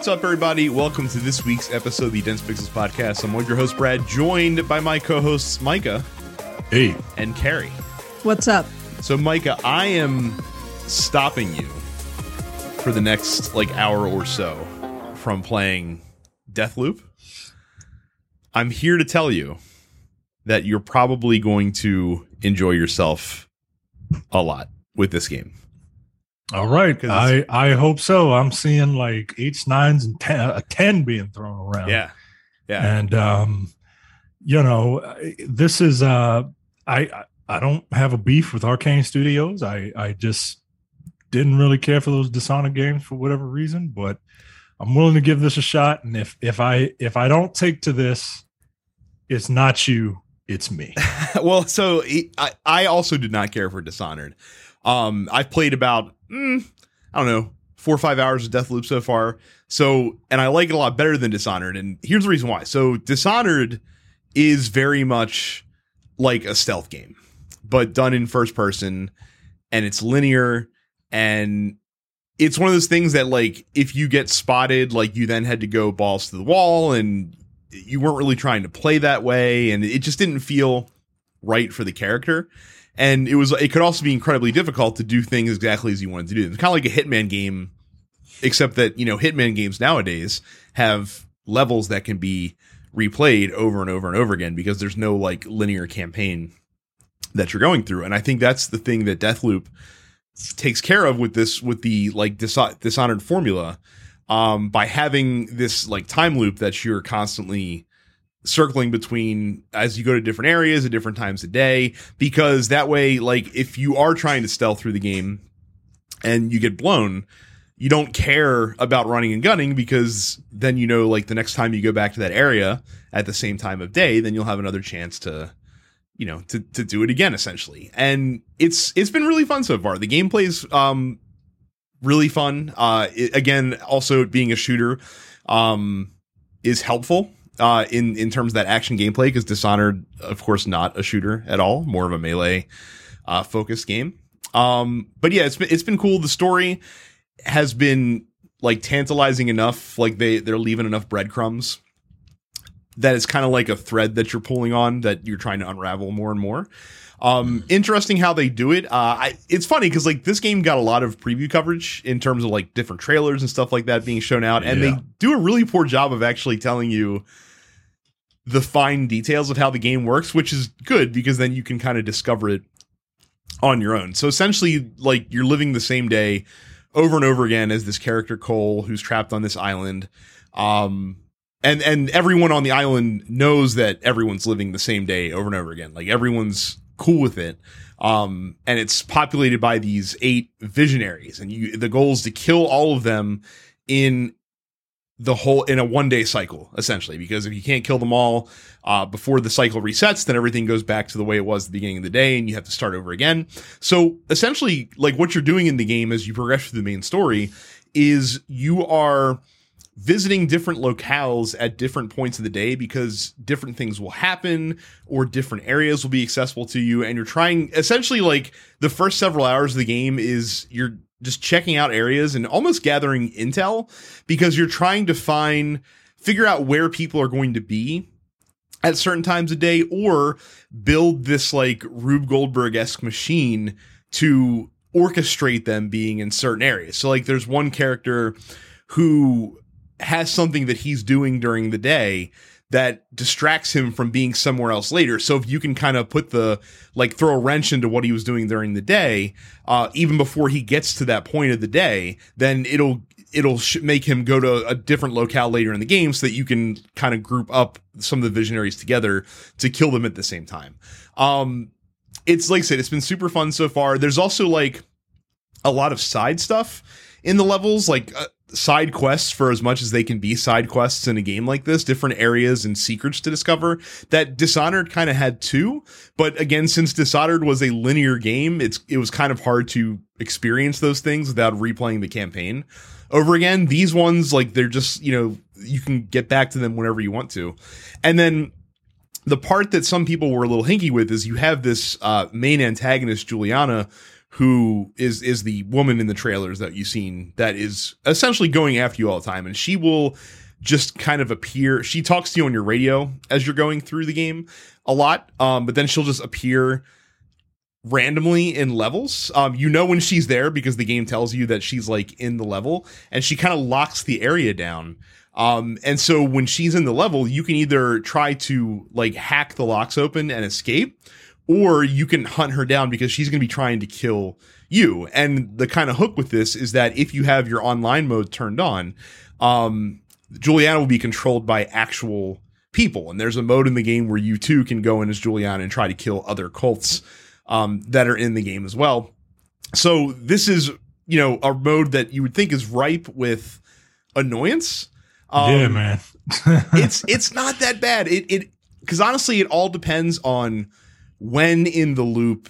What's up, everybody? Welcome to this week's episode of the Dense Pixels Podcast. I'm one of your hosts, Brad, joined by my co-hosts Micah Hey, and Carrie. What's up? So, Micah, I am stopping you for the next like hour or so from playing Deathloop. I'm here to tell you that you're probably going to enjoy yourself a lot with this game. All right. I I hope so. I'm seeing like eights, nines, and ten, a ten being thrown around. Yeah, yeah, and um, you know, this is uh, I I don't have a beef with Arkane Studios. I I just didn't really care for those Dishonored games for whatever reason, but I'm willing to give this a shot. And if if I if I don't take to this, it's not you, it's me. well, so I, I also did not care for Dishonored. Um, I've played about mm, I don't know four or five hours of Deathloop so far. So, and I like it a lot better than Dishonored. And here's the reason why. So, Dishonored is very much like a stealth game, but done in first person, and it's linear, and it's one of those things that like if you get spotted, like you then had to go balls to the wall, and you weren't really trying to play that way, and it just didn't feel right for the character. And it was it could also be incredibly difficult to do things exactly as you wanted to do. It's kind of like a Hitman game, except that, you know, Hitman games nowadays have levels that can be replayed over and over and over again because there's no like linear campaign that you're going through. And I think that's the thing that Deathloop takes care of with this with the like dis- dishonored formula um by having this like time loop that you're constantly circling between as you go to different areas at different times a day because that way like if you are trying to stealth through the game and you get blown you don't care about running and gunning because then you know like the next time you go back to that area at the same time of day then you'll have another chance to you know to to do it again essentially. And it's it's been really fun so far. The gameplay's um really fun. Uh it, again also being a shooter um is helpful uh, in in terms of that action gameplay because Dishonored, of course, not a shooter at all, more of a melee uh, focused game. Um, but yeah, it's been it's been cool. The story has been like tantalizing enough. Like they they're leaving enough breadcrumbs that it's kind of like a thread that you're pulling on that you're trying to unravel more and more. Um, interesting how they do it. Uh, I, it's funny because like this game got a lot of preview coverage in terms of like different trailers and stuff like that being shown out, and Yeah. they do a really poor job of actually telling you the fine details of how the game works, which is good because then you can kind of discover it on your own. So essentially, like you're living the same day over and over again as this character Cole, who's trapped on this island. Um, and and everyone on the island knows that everyone's living the same day over and over again. Like everyone's cool with it. Um, and it's populated by these eight visionaries, and you the goal is to kill all of them in the whole in a one day cycle essentially because if you can't kill them all uh, before the cycle resets then everything goes back to the way it was at the beginning of the day and you have to start over again. So essentially like what you're doing in the game as you progress through the main story is you are visiting different locales at different points of the day because different things will happen or different areas will be accessible to you. And you're trying essentially like the first several hours of the game is you're just checking out areas and almost gathering intel because you're trying to find figure out where people are going to be at certain times of day or build this like Rube Goldberg-esque machine to orchestrate them being in certain areas. So like there's one character who has something that he's doing during the day that distracts him from being somewhere else later. So if you can kind of put the like throw a wrench into what he was doing during the day, uh, even before he gets to that point of the day, then it'll it'll sh- make him go to a different locale later in the game so that you can kind of group up some of the visionaries together to kill them at the same time. Um, it's like I said, it's been super fun so far. There's also like a lot of side stuff in the levels, like uh, side quests for as much as they can be side quests in a game like this, different areas and secrets to discover that Dishonored kind of had too. But again, since Dishonored was a linear game, it's it was kind of hard to experience those things without replaying the campaign over again. These ones, like they're just, you know, you can get back to them whenever you want to. And then the part that some people were a little hinky with is you have this uh, main antagonist, Julianna, who is is the woman in the trailers that you've seen that is essentially going after you all the time, and she will just kind of appear. She talks to you on your radio as you're going through the game a lot, um, but then she'll just appear randomly in levels. Um, you know when she's there because the game tells you that she's like in the level, and she kind of locks the area down. Um, and so when she's in the level, you can either try to like hack the locks open and escape, or you can hunt her down because she's going to be trying to kill you. And the kind of hook with this is that if you have your online mode turned on, um, Julianna will be controlled by actual people. And there's a mode in the game where you too can go in as Julianna and try to kill other Colts um, that are in the game as well. So this is, you know, a mode that you would think is ripe with annoyance. Um, yeah, man. it's it's not that bad. It it because honestly, it all depends on when in the loop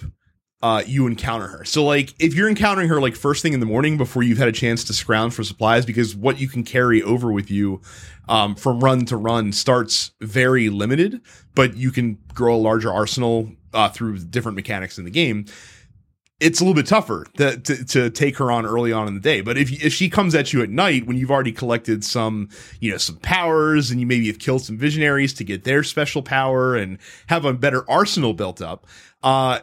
uh, you encounter her. So like if you're encountering her like first thing in the morning before you've had a chance to scrounge for supplies, because what you can carry over with you um, from run to run starts very limited, but you can grow a larger arsenal uh, through different mechanics in the game. It's a little bit tougher to, to, to take her on early on in the day, but if if she comes at you at night when you've already collected some you know some powers and you maybe have killed some visionaries to get their special power and have a better arsenal built up, uh,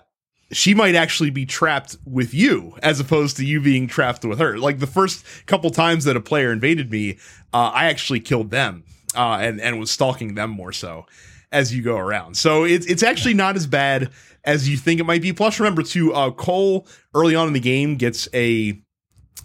she might actually be trapped with you as opposed to you being trapped with her. Like the first couple times that a player invaded me, uh, I actually killed them uh, and and was stalking them more so as you go around. So it's it's actually not as bad as you think it might be. Plus, remember too, uh, Cole early on in the game gets a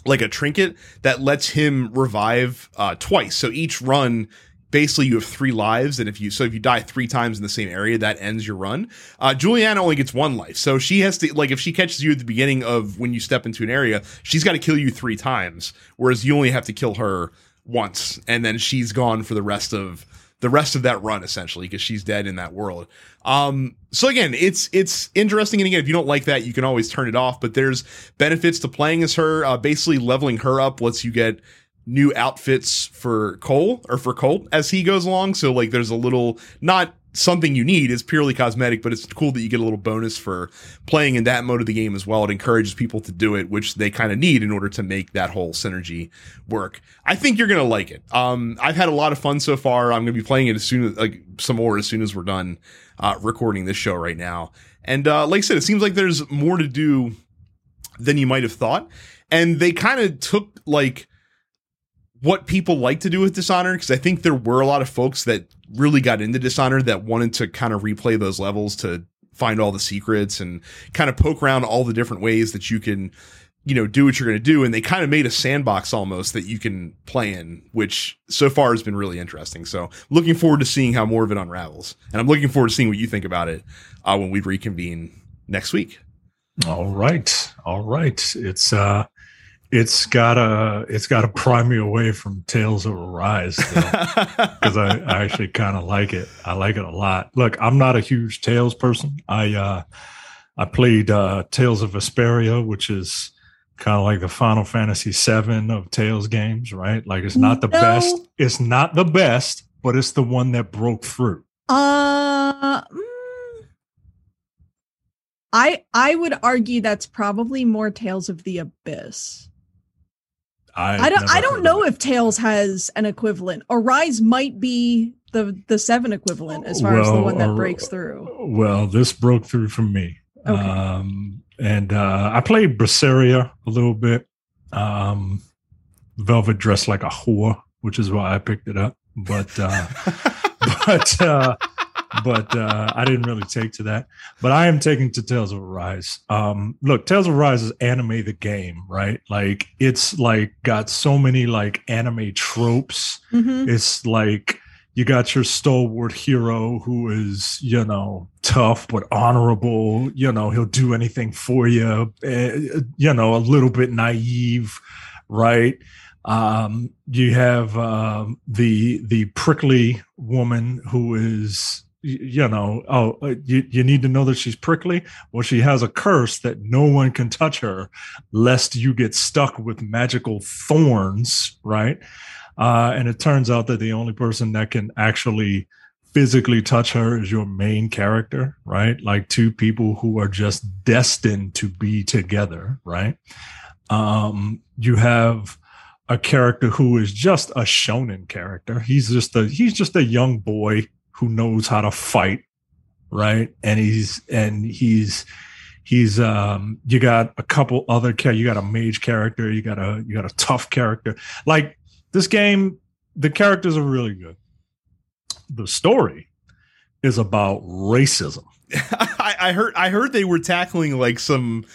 like a trinket that lets him revive uh, twice. So each run basically you have three lives and if you so if you die three times in the same area that ends your run uh, julianna only gets one life so she has to like if she catches you at the beginning of when you step into an area she's got to kill you three times whereas you only have to kill her once and then she's gone for the rest of the rest of that run essentially because she's dead in that world. Um so again it's it's interesting. And again if you don't like that you can always turn it off but there's benefits to playing as her. Uh, basically leveling her up lets you get new outfits for Cole or for Colt as he goes along. So like there's a little not something you need is purely cosmetic, but it's cool that you get a little bonus for playing in that mode of the game as well. It encourages people to do it, which they kind of need in order to make that whole synergy work. I think you're gonna like it. Um, I've had a lot of fun so far. I'm gonna be playing it as soon as like some more as soon as we're done uh, recording this show right now. And uh, like I said, it seems like there's more to do than you might have thought. And they kind of took like what people like to do with Dishonored because I think there were a lot of folks that really got into Dishonored that wanted to kind of replay those levels to find all the secrets and kind of poke around all the different ways that you can you know do what you're going to do and they kind of made a sandbox almost that you can play in which so far has been really interesting. So looking forward to seeing how more of it unravels and i'm looking forward to seeing what you think about it uh, when we reconvene next week. All right. All right. It's uh it's got a it's got to pry me away from Tales of Arise because I, I, actually kind of like it. I like it a lot. Look, I'm not a huge Tales person. I uh, I played uh, Tales of Vesperia, which is kind of like the Final Fantasy VII of Tales games, right? Like it's not the no. best. It's not the best, but it's the one that broke through. Uh. Mm, I I would argue that's probably more Tales of the Abyss. I, I don't I don't know if Tales has an equivalent. Arise might be the the seven equivalent as far well, as the one that breaks through. Well, this broke through for me. Okay. Um, and uh, I played Berseria a little bit. Um, Velvet dressed like a whore, which is why I picked it up. But uh, but uh, but uh, I didn't really take to that. But I am taking to Tales of Arise. Um, look, Tales of Arise is anime the game, right? Like it's like got so many like anime tropes. Mm-hmm. It's like you got your stalwart hero who is, you know, tough but honorable. You know, he'll do anything for you. Uh, you know, a little bit naive, right? Um, you have um, the the prickly woman who is you know, oh, uh, you, you need to know that she's prickly. Well, she has a curse that no one can touch her lest you get stuck with magical thorns, right? Uh, and it turns out that the only person that can actually physically touch her is your main character, right? Like two people who are just destined to be together, right? Um, you have a character who is just a shonen character. He's just a he's just a young boy who knows how to fight, right? And he's and he's he's um you got a couple other char- you got a mage character, you got a you got a tough character. Like this game, the characters are really good. The story is about racism. I, I heard I heard they were tackling like some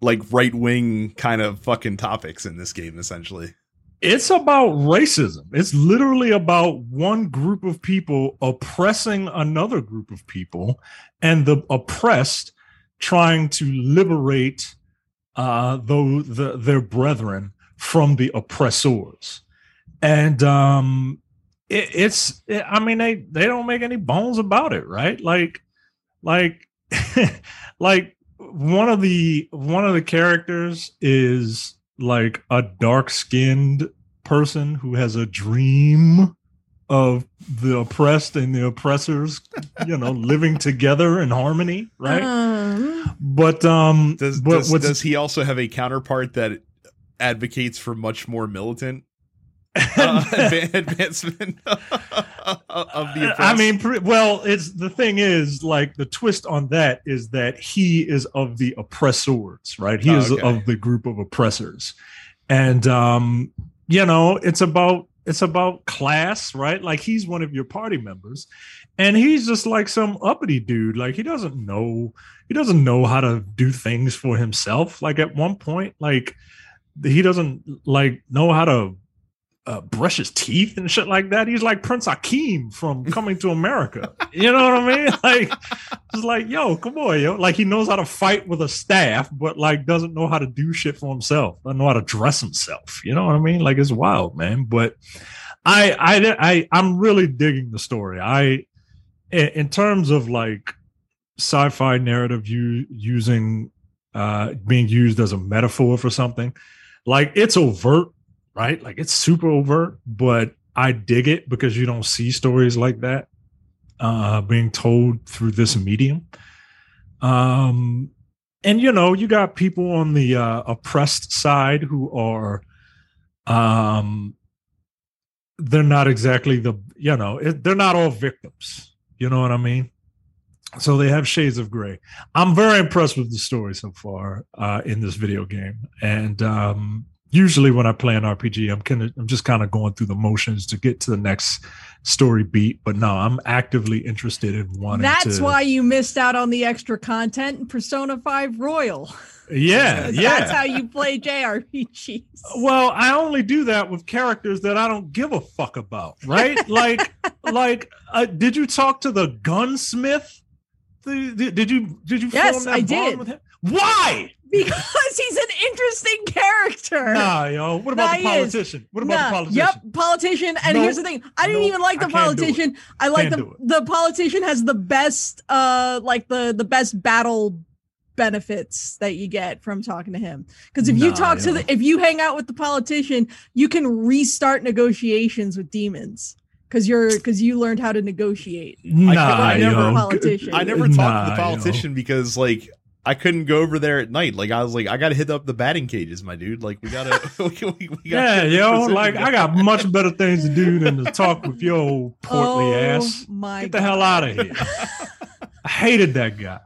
like right wing kind of fucking topics in this game, essentially. It's about racism. It's literally about one group of people oppressing another group of people, and the oppressed trying to liberate uh, the, their brethren from the oppressors. And um, it, it's, it, I mean, they they don't make any bones about it, right? Like, like, like one of the one of the characters is like a dark skinned person who has a dream of the oppressed and the oppressors, you know, living together in harmony, right? Um, but um, does but does, does he also have a counterpart that advocates for much more militant uh, advancement of the oppressed? I mean, well, it's the thing is like the twist on that is that he is of the oppressors, right? He oh, is okay. of the group of oppressors, and um, you know, it's about it's about class, right? Like he's one of your party members and he's just like some uppity dude. Like he doesn't know he doesn't know how to do things for himself. Like at one point like he doesn't like know how to uh, brush his teeth and shit like that. He's like Prince Akeem from Coming to America. you know what I mean? Like, just like, yo, come on, yo. Like he knows how to fight with a staff, but like doesn't know how to do shit for himself. Doesn't know how to dress himself. You know what I mean? Like it's wild, man. But I, I, I, I'm really digging the story. I, in terms of like sci-fi narrative, you using, uh, being used as a metaphor for something, like it's overt right? Like it's super overt, but I dig it because you don't see stories like that uh, being told through this medium. Um, and you know, you got people on the uh, oppressed side who are, um, they're not exactly the, you know, it, they're not all victims. You know what I mean? So they have shades of gray. I'm very impressed with the story so far uh, in this video game, and um, usually when I play an RPG, I'm kind of I'm just kind of going through the motions to get to the next story beat. But no, I'm actively interested in wanting. To That's to, why you missed out on the extra content in Persona Five Royal. Yeah, yeah. That's how you play JRPGs. Well, I only do that with characters that I don't give a fuck about, right? like, like, uh, did you talk to the gunsmith? The, the, did you did you yes, I did. Why? Because he's an interesting character. Nah, yo. What about nah, the politician? What about nah. the politician? Yep, politician. And here's the thing: I didn't even like the politician. I like the the politician has the best, uh, like the the best battle benefits that you get from talking to him. Because if nah, you talk yo. to the, if you hang out with the politician, you can restart negotiations with demons because you're because you learned how to negotiate. Nah, I, never, politician. I never talked nah, to the politician yo. because like I couldn't go over there at night. Like I was like, I got to hit up the batting cages, my dude. Like we gotta, we, we, we gotta yeah, yo. Like I got much better things to do than to talk with your old portly oh, ass. My Get the God. hell out of here. I hated that guy.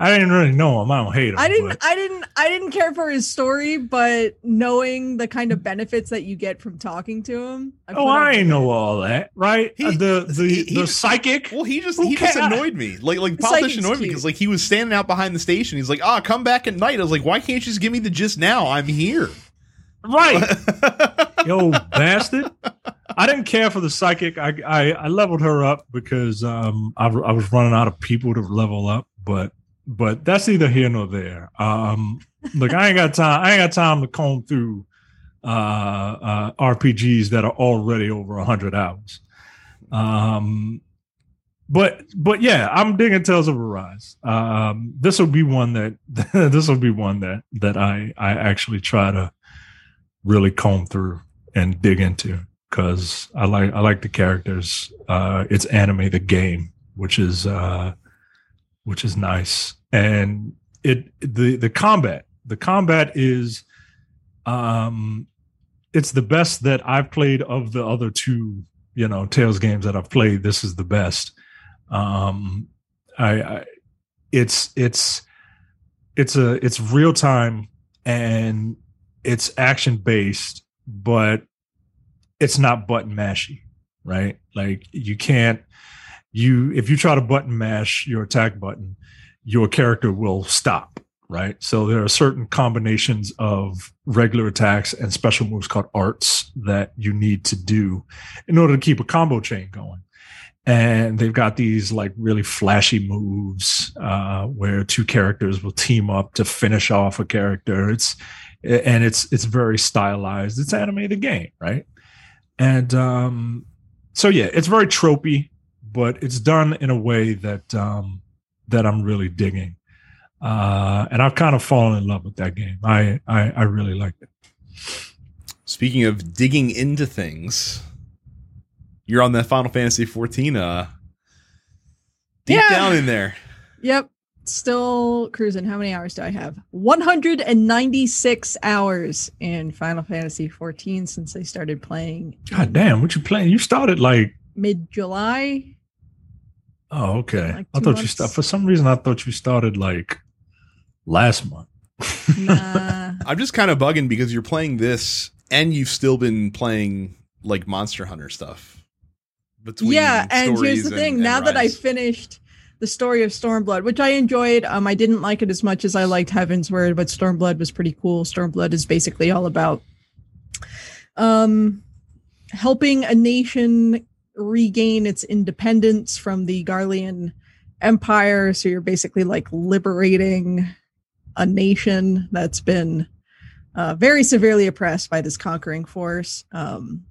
I didn't really know him. I don't hate him. I didn't. But. I didn't. I didn't care for his story, but knowing the kind of benefits that you get from talking to him. I oh, I ain't know all that, right? He, uh, the the he, the psychic. Well, he just he just annoyed me. Like like politician annoyed me because like he was standing out behind the station. He's like, "Ah, oh, come back at night." I was like, "Why can't you just give me the gist now? I'm here." Right, yo, bastard. I didn't care for the psychic. I, I, I leveled her up because um I, I was running out of people to level up, but but that's either here nor there. Um, look, I ain't got time. I ain't got time to comb through uh, uh, RPGs that are already over hundred hours. Um, but but yeah, I'm digging Tales of Arise. Um, this will be one that this will be one that that I I actually try to really comb through and dig into. because I like I like the characters. Uh, it's anime the game, which is uh, which is nice, and it the the combat the combat is um it's the best that I've played of the other two you know Tales games that I've played. This is the best. Um, I, I it's it's it's a it's real time and it's action based, but it's not button mashy, right? Like you can't you if you try to button mash your attack button, your character will stop, right? So there are certain combinations of regular attacks and special moves called arts that you need to do in order to keep a combo chain going. And they've got these like really flashy moves uh, where two characters will team up to finish off a character. It's and it's it's very stylized. It's animated game, right? And um, so yeah, it's very tropey, but it's done in a way that um, that I'm really digging. Uh, and I've kind of fallen in love with that game. I I, I really like it. Speaking of digging into things, you're on that Final Fantasy 14 uh deep yeah. down in there. Yep still cruising. How many hours do I have? 196 hours in Final Fantasy 14 since I started playing. God damn, what you playing? You started like mid July. Oh, okay. Like I thought months. you started for some reason. I thought you started like last month. nah. I'm just kind of bugging because you're playing this and you've still been playing like Monster Hunter stuff. Between yeah, and here's the thing: and, and now Rise. that I finished the story of Stormblood, which I enjoyed. Um, I didn't like it as much as I liked Heavensward, but Stormblood was pretty cool. Stormblood is basically all about um, helping a nation regain its independence from the Garlean Empire. So you're basically like liberating a nation that's been uh, very severely oppressed by this conquering force. Um,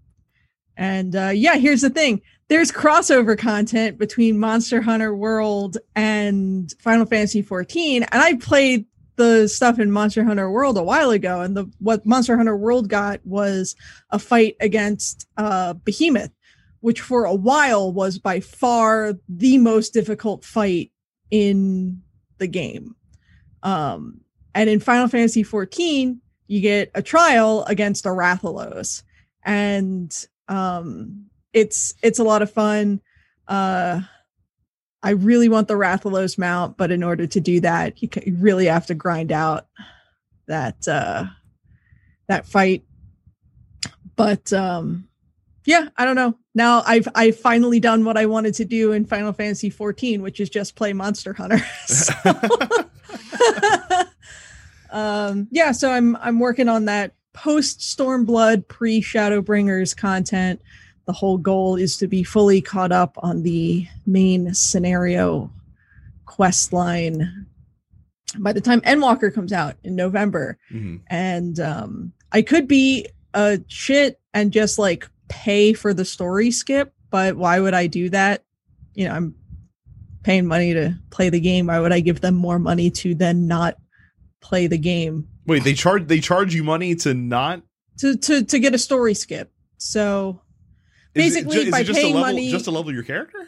and uh, yeah, here's the thing there's crossover content between Monster Hunter World and Final Fantasy 14, and I played the stuff in Monster Hunter World a while ago, and the what Monster Hunter World got was a fight against uh, Behemoth, which for a while was by far the most difficult fight in the game. Um, and in Final Fantasy 14, you get a trial against a Rathalos, and um, it's it's a lot of fun. Uh, I really want the Rathalos mount, but in order to do that, you, you really have to grind out that uh, that fight. But um, yeah, I don't know. Now I've I've finally done what I wanted to do in Final Fantasy 14, which is just play Monster Hunter. um, yeah, so I'm I'm working on that post Stormblood, pre Shadowbringers content the whole goal is to be fully caught up on the main scenario quest line by the time Endwalker comes out in November. Mm-hmm. And um, I could be a shit and just like pay for the story skip, but why would I do that? You know, I'm paying money to play the game. Why would I give them more money to then not play the game? Wait, they charge they charge you money to not to to to get a story skip. So basically it, by paying level, money just to level your character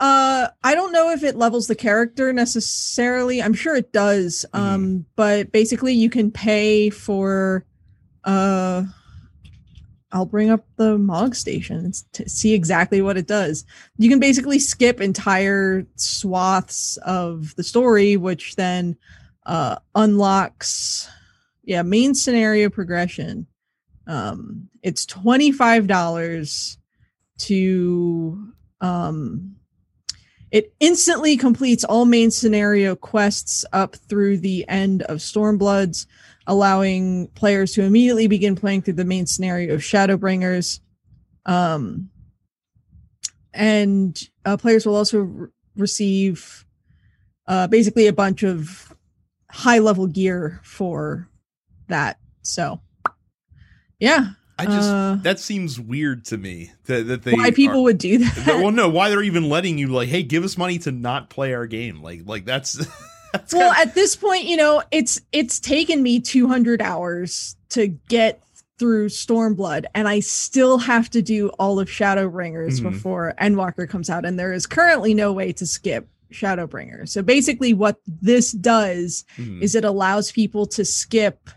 uh i don't know if it levels the character necessarily i'm sure it does mm-hmm. um but basically you can pay for uh i'll bring up the mog station to see exactly what it does. You can basically skip entire swaths of the story which then uh unlocks yeah main scenario progression. Um, it's $25 to um, it instantly completes all main scenario quests up through the end of Stormbloods, allowing players to immediately begin playing through the main scenario of Shadowbringers. Um, and uh, players will also re- receive uh, basically a bunch of high level gear for that. So yeah. I just uh, that seems weird to me that, that they why people are, would do that. Well, no, why they're even letting you like, hey, give us money to not play our game. Like, like that's. well, at this point, you know, it's it's taken me 200 hours to get through Stormblood, and I still have to do all of Shadowbringers mm-hmm. before Endwalker comes out, and there is currently no way to skip Shadowbringer. So basically, what this does mm-hmm. is it allows people to skip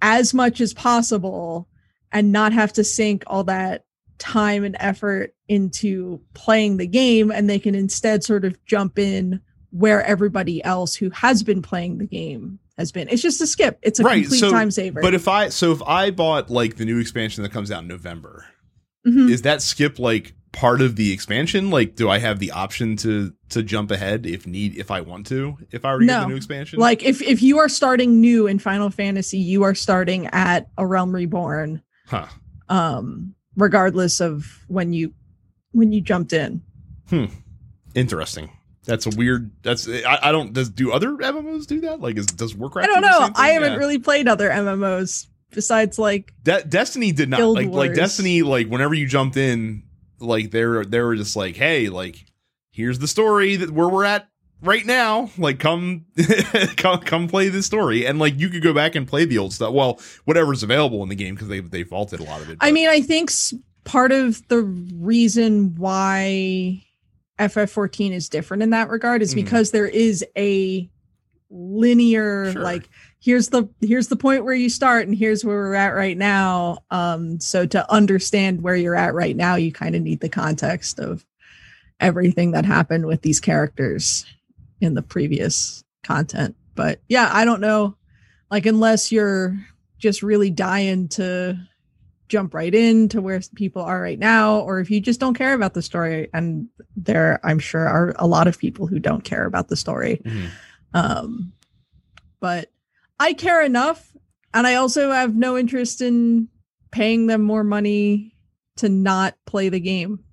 as much as possible and not have to sink all that time and effort into playing the game, and they can instead sort of jump in where everybody else who has been playing the game has been. It's just a skip. It's a right, complete so, time saver. But if I so if I bought like the new expansion that comes out in November, mm-hmm. is that skip like part of the expansion? Like, do I have the option to to jump ahead if need if I want to? If I were to no. get the new expansion, like if if you are starting new in Final Fantasy, you are starting at a Realm Reborn. Huh. Um, regardless of when you when you jumped in. Hmm. Interesting. That's a weird. That's I, I don't. Does do other MMOs do that? Like, is does Warcraft? I don't know. I haven't yeah. really played other MMOs besides like De- Destiny did not Guild like Wars. like Destiny. Like whenever you jumped in, like they're they were just like, hey, like here's the story that where we're at right now. Like come come come play this story, and like you could go back and play the old stuff. Well, whatever's available in the game because they they vaulted a lot of it. But. I mean, I think part of the reason why FF14 is different in that regard is mm. because there is a linear sure. like here's the here's the point where you start and here's where we're at right now um so to understand where you're at right now you kind of need the context of everything that happened with these characters in the previous content but yeah i don't know like unless you're just really dying to jump right in to where people are right now or if you just don't care about the story and there i'm sure are a lot of people who don't care about the story. Mm-hmm. um but i care enough and i also have no interest in paying them more money to not play the game.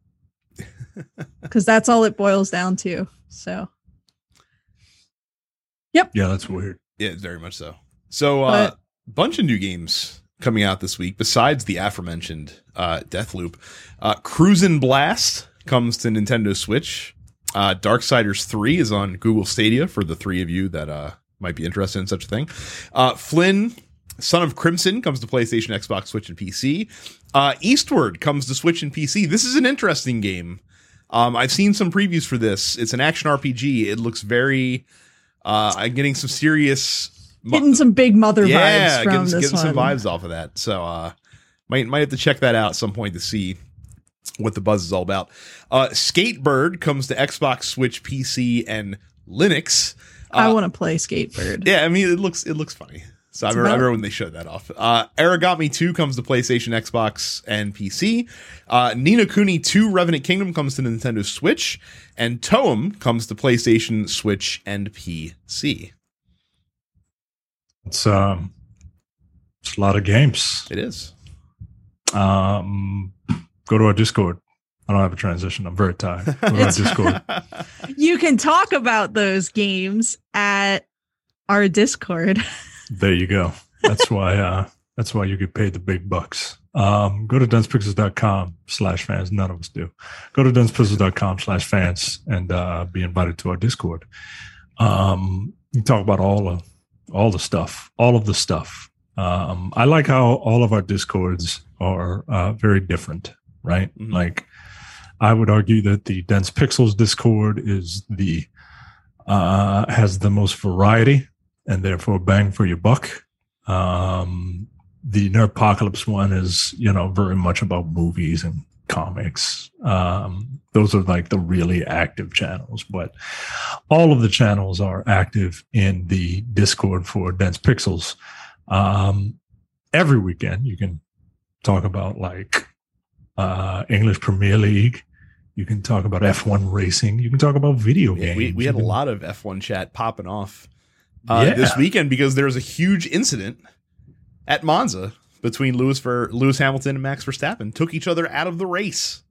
Because that's all it boils down to so. Yep. Yeah that's weird. Yeah very much so. So uh bunch of new games coming out this week, besides the aforementioned uh, Deathloop. Uh, Cruisin' Blast comes to Nintendo Switch. Uh, Darksiders 3 is on Google Stadia for the three of you that uh, might be interested in such a thing. Uh, Flynn, Son of Crimson, comes to PlayStation, Xbox, Switch, and PC. Uh, Eastward comes to Switch and PC. This is an interesting game. Um, I've seen some previews for this. It's an action RPG. It looks very. Uh, I'm getting some serious getting some big mother yeah, vibes from getting, this getting some vibes off of that. So uh, might might have to check that out at some point to see what the buzz is all about. Uh, Skatebird comes to Xbox, Switch, PC, and Linux. Uh, I want to play Skatebird. Yeah, I mean it looks it looks funny. So I remember, I remember, when they showed that off. Uh, Aragami 2 comes to PlayStation, Xbox, and PC. Uh, Ni Kuni 2 Revenant Kingdom comes to Nintendo Switch. And Toem comes to PlayStation, Switch, and PC. It's um, it's a lot of games. It is. Um, go to our Discord. I don't have a transition. I'm very tired. Go to Discord. You can talk about those games at our Discord. There you go. That's why. Uh, that's why you get paid the big bucks. Um, go to densepixels.com slash fans. None of us do. Go to densepixels.com slash fans and uh, be invited to our Discord. Um, you can talk about all of all the stuff, all of the stuff. Um, I like how all of our discords are uh, very different, right? Mm-hmm. Like, I would argue that the Dense Pixels Discord is the uh, has the most variety and therefore bang for your buck. Um, the Nerdpocalypse one is, you know, very much about movies and comics. Um, those are like the really active channels, but all of the channels are active in the Discord for Dense Pixels. Um, every weekend, you can talk about like uh, English Premier League. You can talk about F1 racing. You can talk about video games. we, we had can, a lot of F1 chat popping off uh, yeah. this weekend because there was a huge incident at Monza between Lewis for Lewis Hamilton and Max Verstappen took each other out of the race.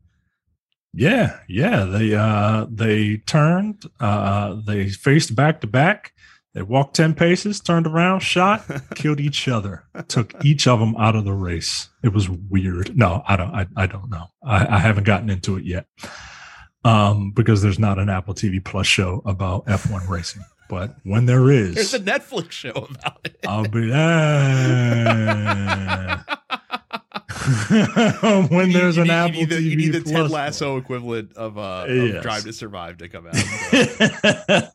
Yeah, yeah, they uh they turned, uh they faced back to back. They walked 10 paces, turned around, shot, killed each other, took each of them out of the race. It was weird. No, I don't I, I don't know. I, I haven't gotten into it yet. Um, because there's not an Apple TV Plus show about F1 racing. But when there is, there's a Netflix show about it. I'll be there. when there's you an need, Apple you need the, TV you need the Ted Lasso equivalent of, uh, of Drive to Survive to come out. So.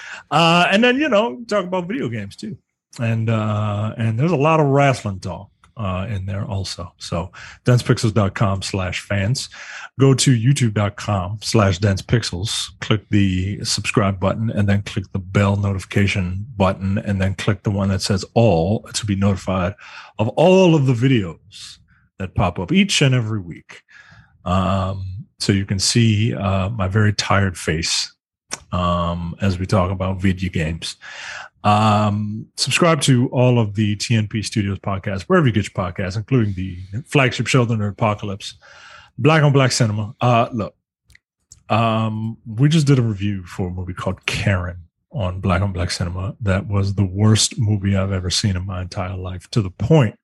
uh, and then you know talk about video games too, and uh, and there's a lot of wrestling talk uh, in there also. So densepixels.com slash fans. Go to youtube.com slash densepixels. Click the subscribe button and then click the bell notification button and then click the one that says all to be notified of all of the videos that pop up each and every week. Um, so you can see uh, my very tired face um, as we talk about video games. Um, subscribe to all of the TNP Studios podcasts, wherever you get your podcasts, including the flagship show, The Nerdpocalypse, Black on Black Cinema. Uh, look, um, we just did a review for a movie called Karen on Black on Black Cinema. That was the worst movie I've ever seen in my entire life, to the point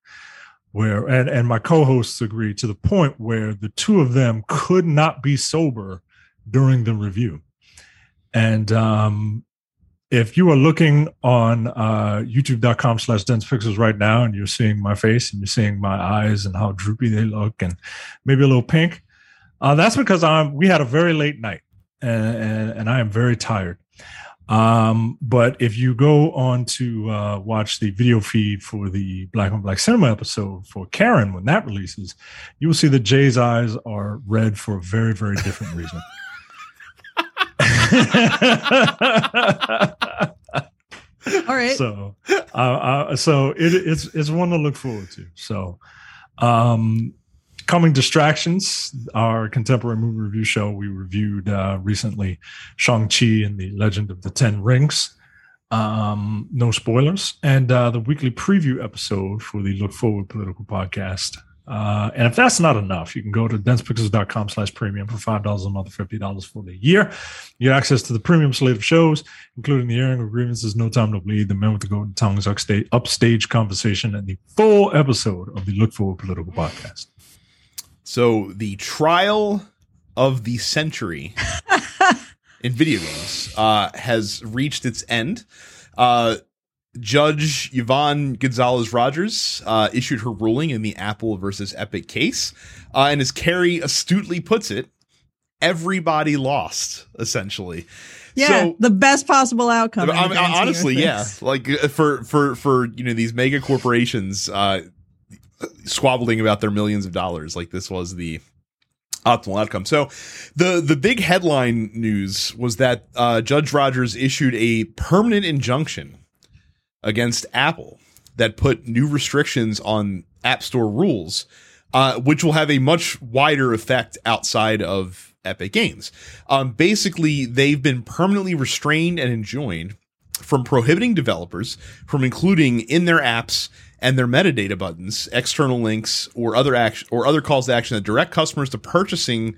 where, and, and my co hosts agree, to the point where the two of them could not be sober during the review. And um, if you are looking on uh, youtube.com slash dense pixels right now and you're seeing my face and you're seeing my eyes and how droopy they look and maybe a little pink, uh, that's because I'm, we had a very late night and, and, and I am very tired. Um, but if you go on to uh, watch the video feed for the Black on Black Cinema episode for Karen when that releases, you will see that Jay's eyes are red for a very, very different reason. All right. So, uh, uh, so it, it's it's one to look forward to. So, um, coming distractions, our contemporary movie review show. We reviewed uh, recently Shang Chi and the Legend of the Ten Rings. Um, no spoilers, and uh, the weekly preview episode for the Look Forward Political Podcast. Uh, and if that's not enough, you can go to densepixels.com slash premium for $5 a month, $50 for the year. You get access to the premium slate of shows, including the airing of grievances, No Time to Bleed, the Men with the Golden Tongues, upstage, upstage conversation, and the full episode of the Look Forward Political Podcast. So the trial of the century in video games uh, has reached its end. Uh, Judge Yvonne Gonzalez Rogers uh, issued her ruling in the Apple versus Epic case. Uh, and as Carrie astutely puts it, everybody lost, essentially. Yeah, So- the best possible outcome. I mean, grand scheme of honestly, yeah. Like uh, for for for you know these mega corporations uh, squabbling about their millions of dollars, like this was the optimal outcome. So the the big headline news was that uh, Judge Rogers issued a permanent injunction against Apple that put new restrictions on App Store rules, uh, which will have a much wider effect outside of Epic Games. Um, basically, they've been permanently restrained and enjoined from prohibiting developers from including in their apps and their metadata buttons external links or other action or other calls to action that direct customers to purchasing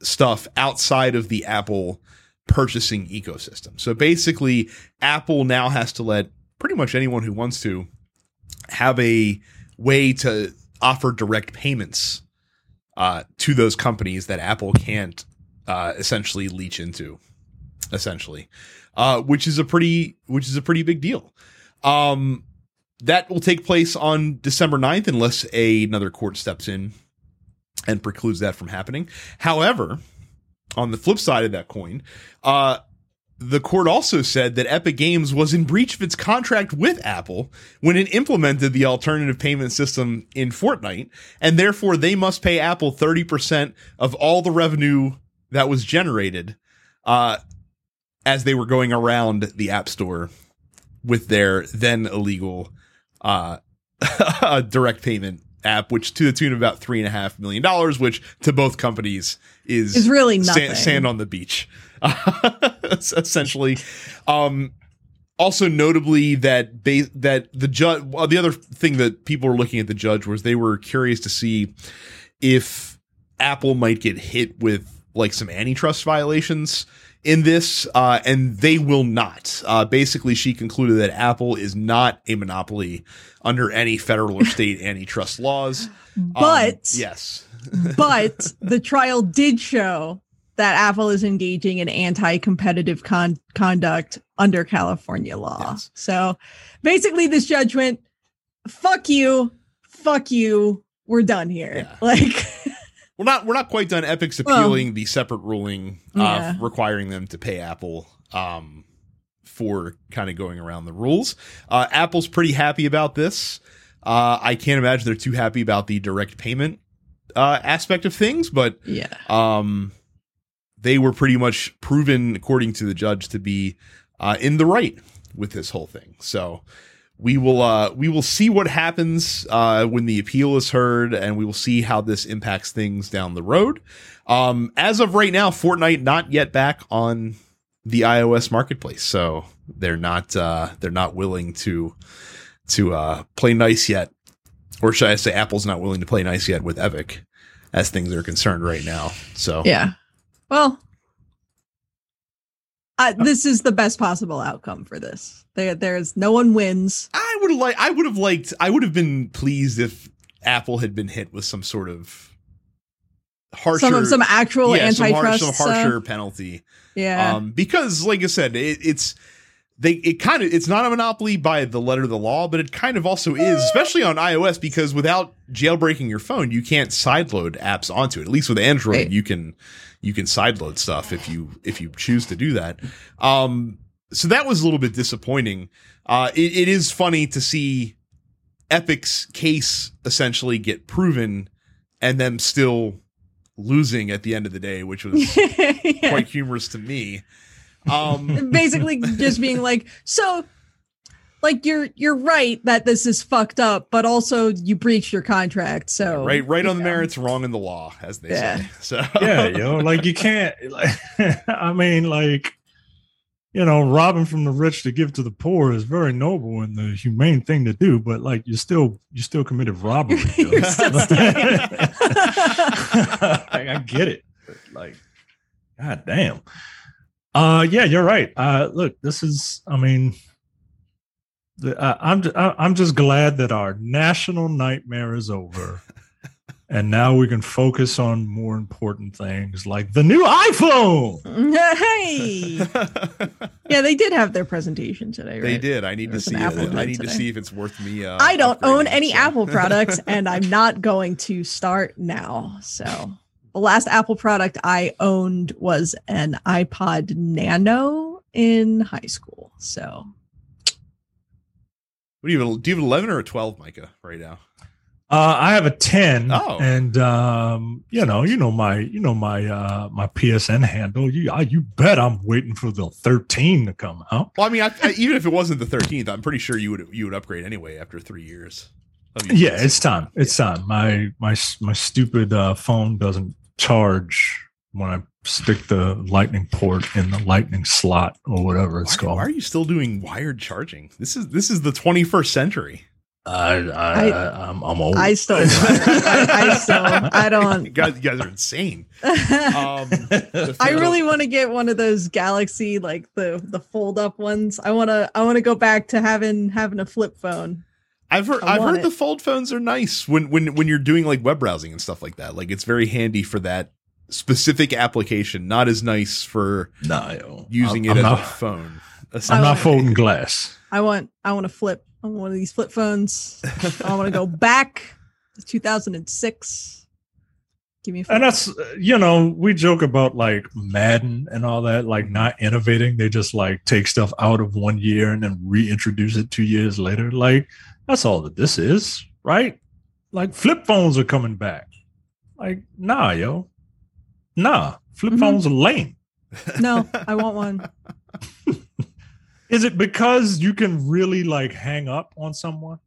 stuff outside of the Apple purchasing ecosystem. So basically, Apple now has to let pretty much anyone who wants to have a way to offer direct payments uh, to those companies that Apple can't uh, essentially leech into, essentially, uh, which is a pretty which is a pretty big deal. Um, that will take place on December 9th unless a, another court steps in and precludes that from happening. However, on the flip side of that coin, uh, the court also said that Epic Games was in breach of its contract with Apple when it implemented the alternative payment system in Fortnite, and therefore they must pay Apple 30% of all the revenue that was generated uh, as they were going around the App Store with their then illegal uh, direct payment app, which to the tune of about three and a half million dollars, which to both companies is Is really sa- sand on the beach, essentially. Um, also notably that ba- that the judge. Well, the other thing that people were looking at the judge was they were curious to see if Apple might get hit with like some antitrust violations in this, uh, and they will not. Uh, basically, she concluded that Apple is not a monopoly under any federal or state antitrust laws. Um, But yes, but the trial did show that Apple is engaging in anti-competitive con- conduct under California law. Yes. So basically, this judgment, fuck you, fuck you, we're done here. Yeah. Like we're not we're not quite done. Epic's appealing well, the separate ruling uh, yeah. requiring them to pay Apple um, for kind of going around the rules. Uh, Apple's pretty happy about this. Uh, I can't imagine they're too happy about the direct payment uh, aspect of things, but yeah, um, they were pretty much proven, according to the judge, to be uh, in the right with this whole thing. So we will uh, we will see what happens uh, when the appeal is heard, and we will see how this impacts things down the road. Um, as of right now, Fortnite not yet back on the iOS marketplace, so they're not uh, they're not willing to to uh, play nice yet, or should I say, Apple's not willing to play nice yet with Epic, as things are concerned right now. So yeah, well, uh, this is the best possible outcome for this. There, there's no one wins. I would like. I would have liked. I would have been pleased if Apple had been hit with some sort of harsher, some some actual yeah, antitrust, some, some harsher penalty. Yeah, um, because like I said, it, it's they it kind of it's not a monopoly by the letter of the law, but it kind of also is, especially on iOS, because without jailbreaking your phone, you can't sideload apps onto it. At least with Android, right. you can you can sideload stuff if you if you choose to do that. Um, so that was a little bit disappointing. Uh, it, it is funny to see Epic's case essentially get proven, and them still losing at the end of the day, which was yeah. quite humorous to me. Um, basically just being like, so like you're you're right that this is fucked up, but also you breached your contract. So right, right on the merits, wrong in the law, as they yeah. say. So yeah, you know, like you can't. Like, I mean, like you know, robbing from the rich to give to the poor is very noble and the humane thing to do. But like, you still you still committed robbery. still like, I get it. Like, god damn. Uh, yeah, you're right. Uh, look, this is. I mean, the, uh, I'm I'm just glad that our national nightmare is over, and now we can focus on more important things like the new iPhone. Hey, yeah, they did have their presentation today. Right? They did. I need to see it. I need today. to see if it's worth me. Uh, I don't own any so. Apple products, and I'm not going to start now. So the last Apple product I owned was an iPod Nano in high school. So, what do you have? Do you have 11 or a 12, Micah, right now? Uh, I have a 10. Oh. And um, you know, you know my you know my uh my PSN handle. You I, you bet I'm waiting for the 13 to come out. Well, I mean, I, I, even if it wasn't the 13th, I'm pretty sure you would you would upgrade anyway after 3 years. Yeah, it's time. It's yeah. time. My my my stupid uh, phone doesn't charge when I stick the lightning port in the lightning slot or whatever it's why, called. Why are you still doing wired charging? This is this is the 21st century. I, I, I am I'm old. I still, I, I, still, I don't. You guys, you guys are insane. Um, I really want to get one of those Galaxy, like the the fold up ones. I want to, I want to go back to having having a flip phone. I've heard I've heard it. the fold phones are nice when when when you're doing like web browsing and stuff like that. Like it's very handy for that specific application. Not as nice for no, using I'm, it I'm as not, a phone. I'm not folding glass. I want I want to flip on one of these flip phones. I want to go back to 2006. Give me and that's you know we joke about like Madden and all that, like not innovating. They just like take stuff out of one year and then reintroduce it two years later. Like that's all that this is, right? Like flip phones are coming back. Like, nah, yo. Nah, flip mm-hmm. phones are lame. No, I want one. is it because you can really like hang up on someone?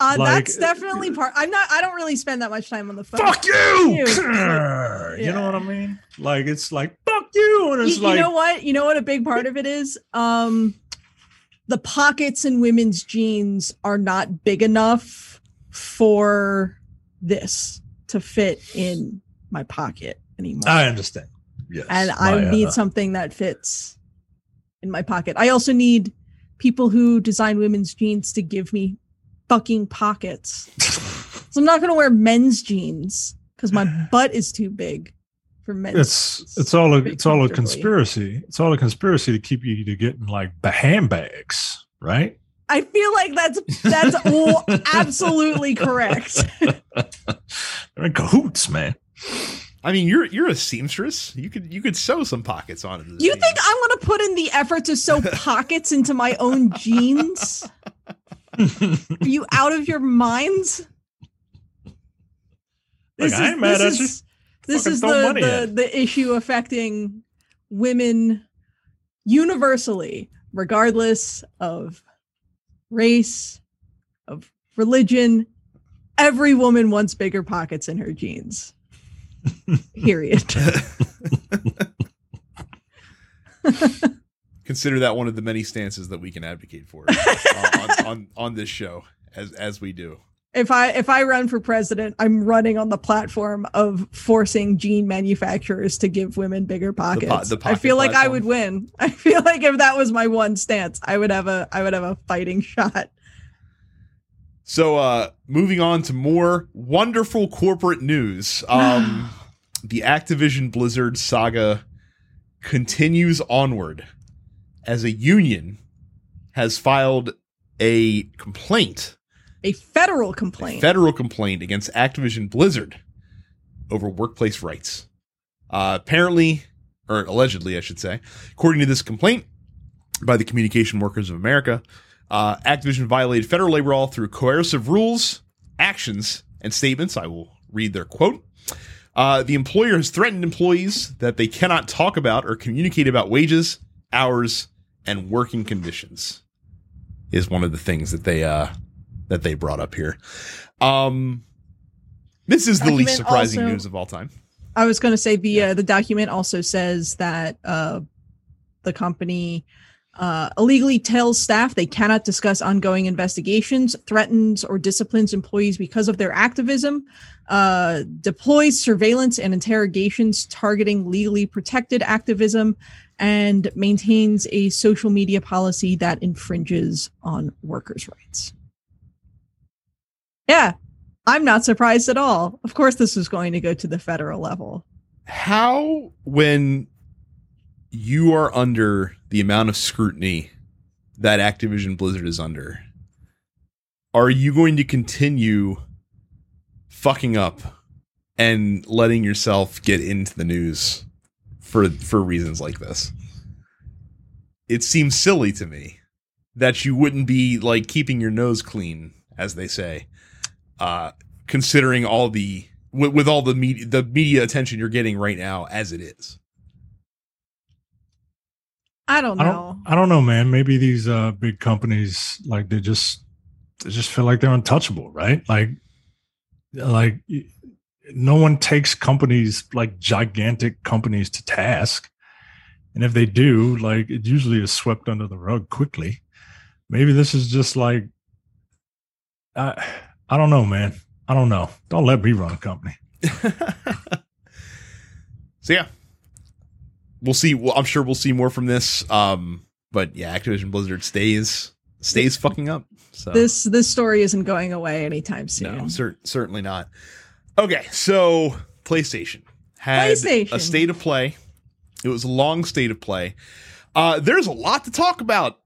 Uh, like, that's definitely part. I'm not. I don't really spend that much time on the phone. Fuck you! you, yeah. know what I mean? Like it's like fuck you, and it's you, like you know what? You know what? A big part of it is. Um, the pockets in women's jeans are not big enough for this to fit in my pocket anymore. I understand. Yes. And I my, need uh, something that fits in my pocket. I also need people who design women's jeans to give me fucking pockets. so I'm not going to wear men's jeans because my butt is too big for men. It's it's all a it's all a conspiracy. It's all a conspiracy to keep you to getting like handbags, right? I feel like that's that's absolutely correct. They're in cahoots, man. I mean, you're you're a seamstress. You could you could sew some pockets on this. You think I'm going to put in the effort to sew pockets into my own jeans? Are you out of your minds? This Look, is, I ain't mad at you. This is the the, the issue affecting women universally, regardless of race, of religion. Every woman wants bigger pockets in her jeans. Period. Consider that one of the many stances that we can advocate for uh, on, on, on this show, as as we do if I if I run for president, I'm running on the platform of forcing jean manufacturers to give women bigger pockets. The po- the pocket I feel like platform. I would win. I feel like if that was my one stance, I would have a I would have a fighting shot. So uh moving on to more wonderful corporate news. Um the Activision Blizzard saga continues onward as a union has filed a complaint a federal complaint. A federal complaint against Activision Blizzard over workplace rights. Uh, apparently, or allegedly, I should say, according to this complaint by the Communication Workers of America, uh, Activision violated federal labor law through coercive rules, actions, and statements. I will read their quote. Uh, the employer has threatened employees that they cannot talk about or communicate about wages, hours, and working conditions. Is one of the things that they uh, that they brought up here. Um, this is the least surprising also, news of all time. I was going to say the yeah. uh, the document also says that uh, the company uh, illegally tells staff they cannot discuss ongoing investigations, threatens or disciplines employees because of their activism, uh, deploys surveillance and interrogations targeting legally protected activism, and maintains a social media policy that infringes on workers' rights. Yeah, I'm not surprised at all. Of course, this is going to go to the federal level. How, when you are under the amount of scrutiny that Activision Blizzard is under, are you going to continue fucking up and letting yourself get into the news for for reasons like this? It seems silly to me that you wouldn't be like keeping your nose clean, as they say, uh, considering all the with, with all the media the media attention you're getting right now as it is. I don't know. I don't, I don't know, man. Maybe these uh, big companies like they just they just feel like they're untouchable, right? Like like no one takes companies like gigantic companies to task. And if they do, like it usually is swept under the rug quickly. Maybe this is just like I I don't know, man. I don't know. Don't let me run a company. so yeah, we'll see. Well, I'm sure we'll see more from this. Um, but yeah, Activision Blizzard stays stays fucking up. So this this story isn't going away anytime soon. No, cer- certainly not. Okay, so PlayStation had PlayStation. a state of play. It was a long state of play. Uh, there's a lot to talk about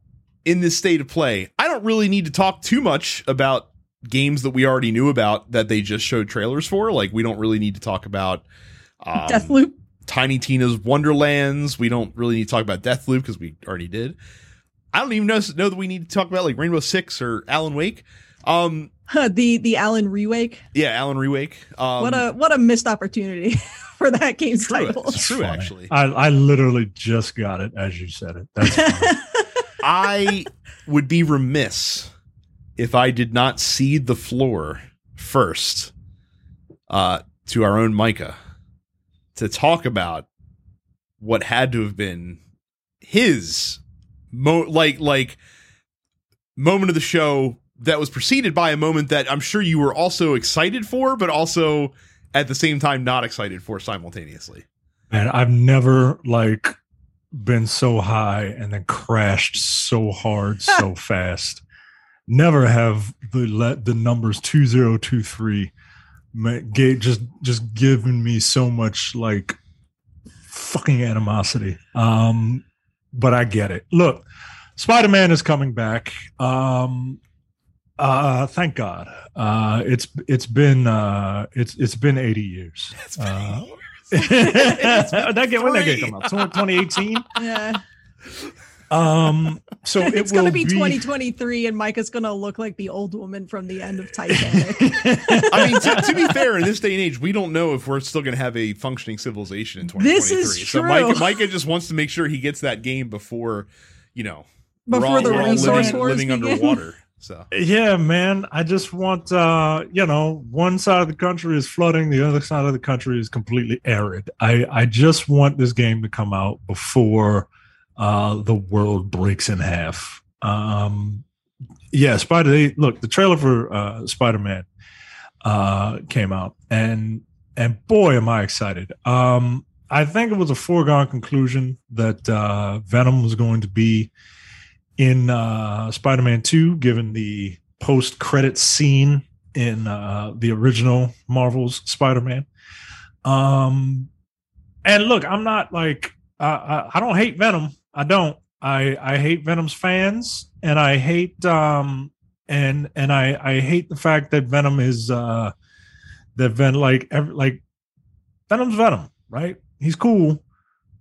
in this state of play. I don't really need to talk too much about games that we already knew about that they just showed trailers for. Like we don't really need to talk about um, Deathloop, Tiny Tina's Wonderlands. We don't really need to talk about Deathloop because we already did. I don't even know know that we need to talk about like Rainbow Six or Alan Wake. Um, the the Alan Rewake. Yeah, Alan Rewake. Um, what a what a missed opportunity for that game's true, title. It's true, actually. I, I literally just got it as you said it. That's I would be remiss if I did not cede the floor first uh, to our own Micah to talk about what had to have been his mo- like like moment of the show that was preceded by a moment that I'm sure you were also excited for, but also at the same time not excited for simultaneously. Man, I've never like been so high and then crashed so hard so fast never have the let the numbers 2023 gave, just just given me so much like fucking animosity um but i get it look Spider Man is coming back. Um, uh, thank God. Uh, it's it's been uh, it's it's been eighty years. It's been uh, years. that get when that game come out? 2018. Yeah. Um, so it's going to be, be 2023, and Micah's going to look like the old woman from the end of Titanic. I mean, to, to, be fair, in this day and age, we don't know if we're still going to have a functioning civilization in 2023. This is true. So Micah, Micah just wants to make sure he gets that game before, you know, before all, the resource living, wars living underwater. So yeah, man, I just want uh, you know, one side of the country is flooding, the other side of the country is completely arid. I I just want this game to come out before uh the world breaks in half. Um yeah, Spider they, look, the trailer for uh Spider-Man uh came out and and boy am I excited. Um I think it was a foregone conclusion that uh Venom was going to be in uh, Spider-Man 2, given the post-credit scene in uh, the original Marvel's Spider-Man. Um, and look, I'm not like I, I don't hate Venom. I don't. I I hate Venom's fans, and I hate um and and I I hate the fact that Venom is uh that Venom like every, like Venom's Venom, right? He's cool,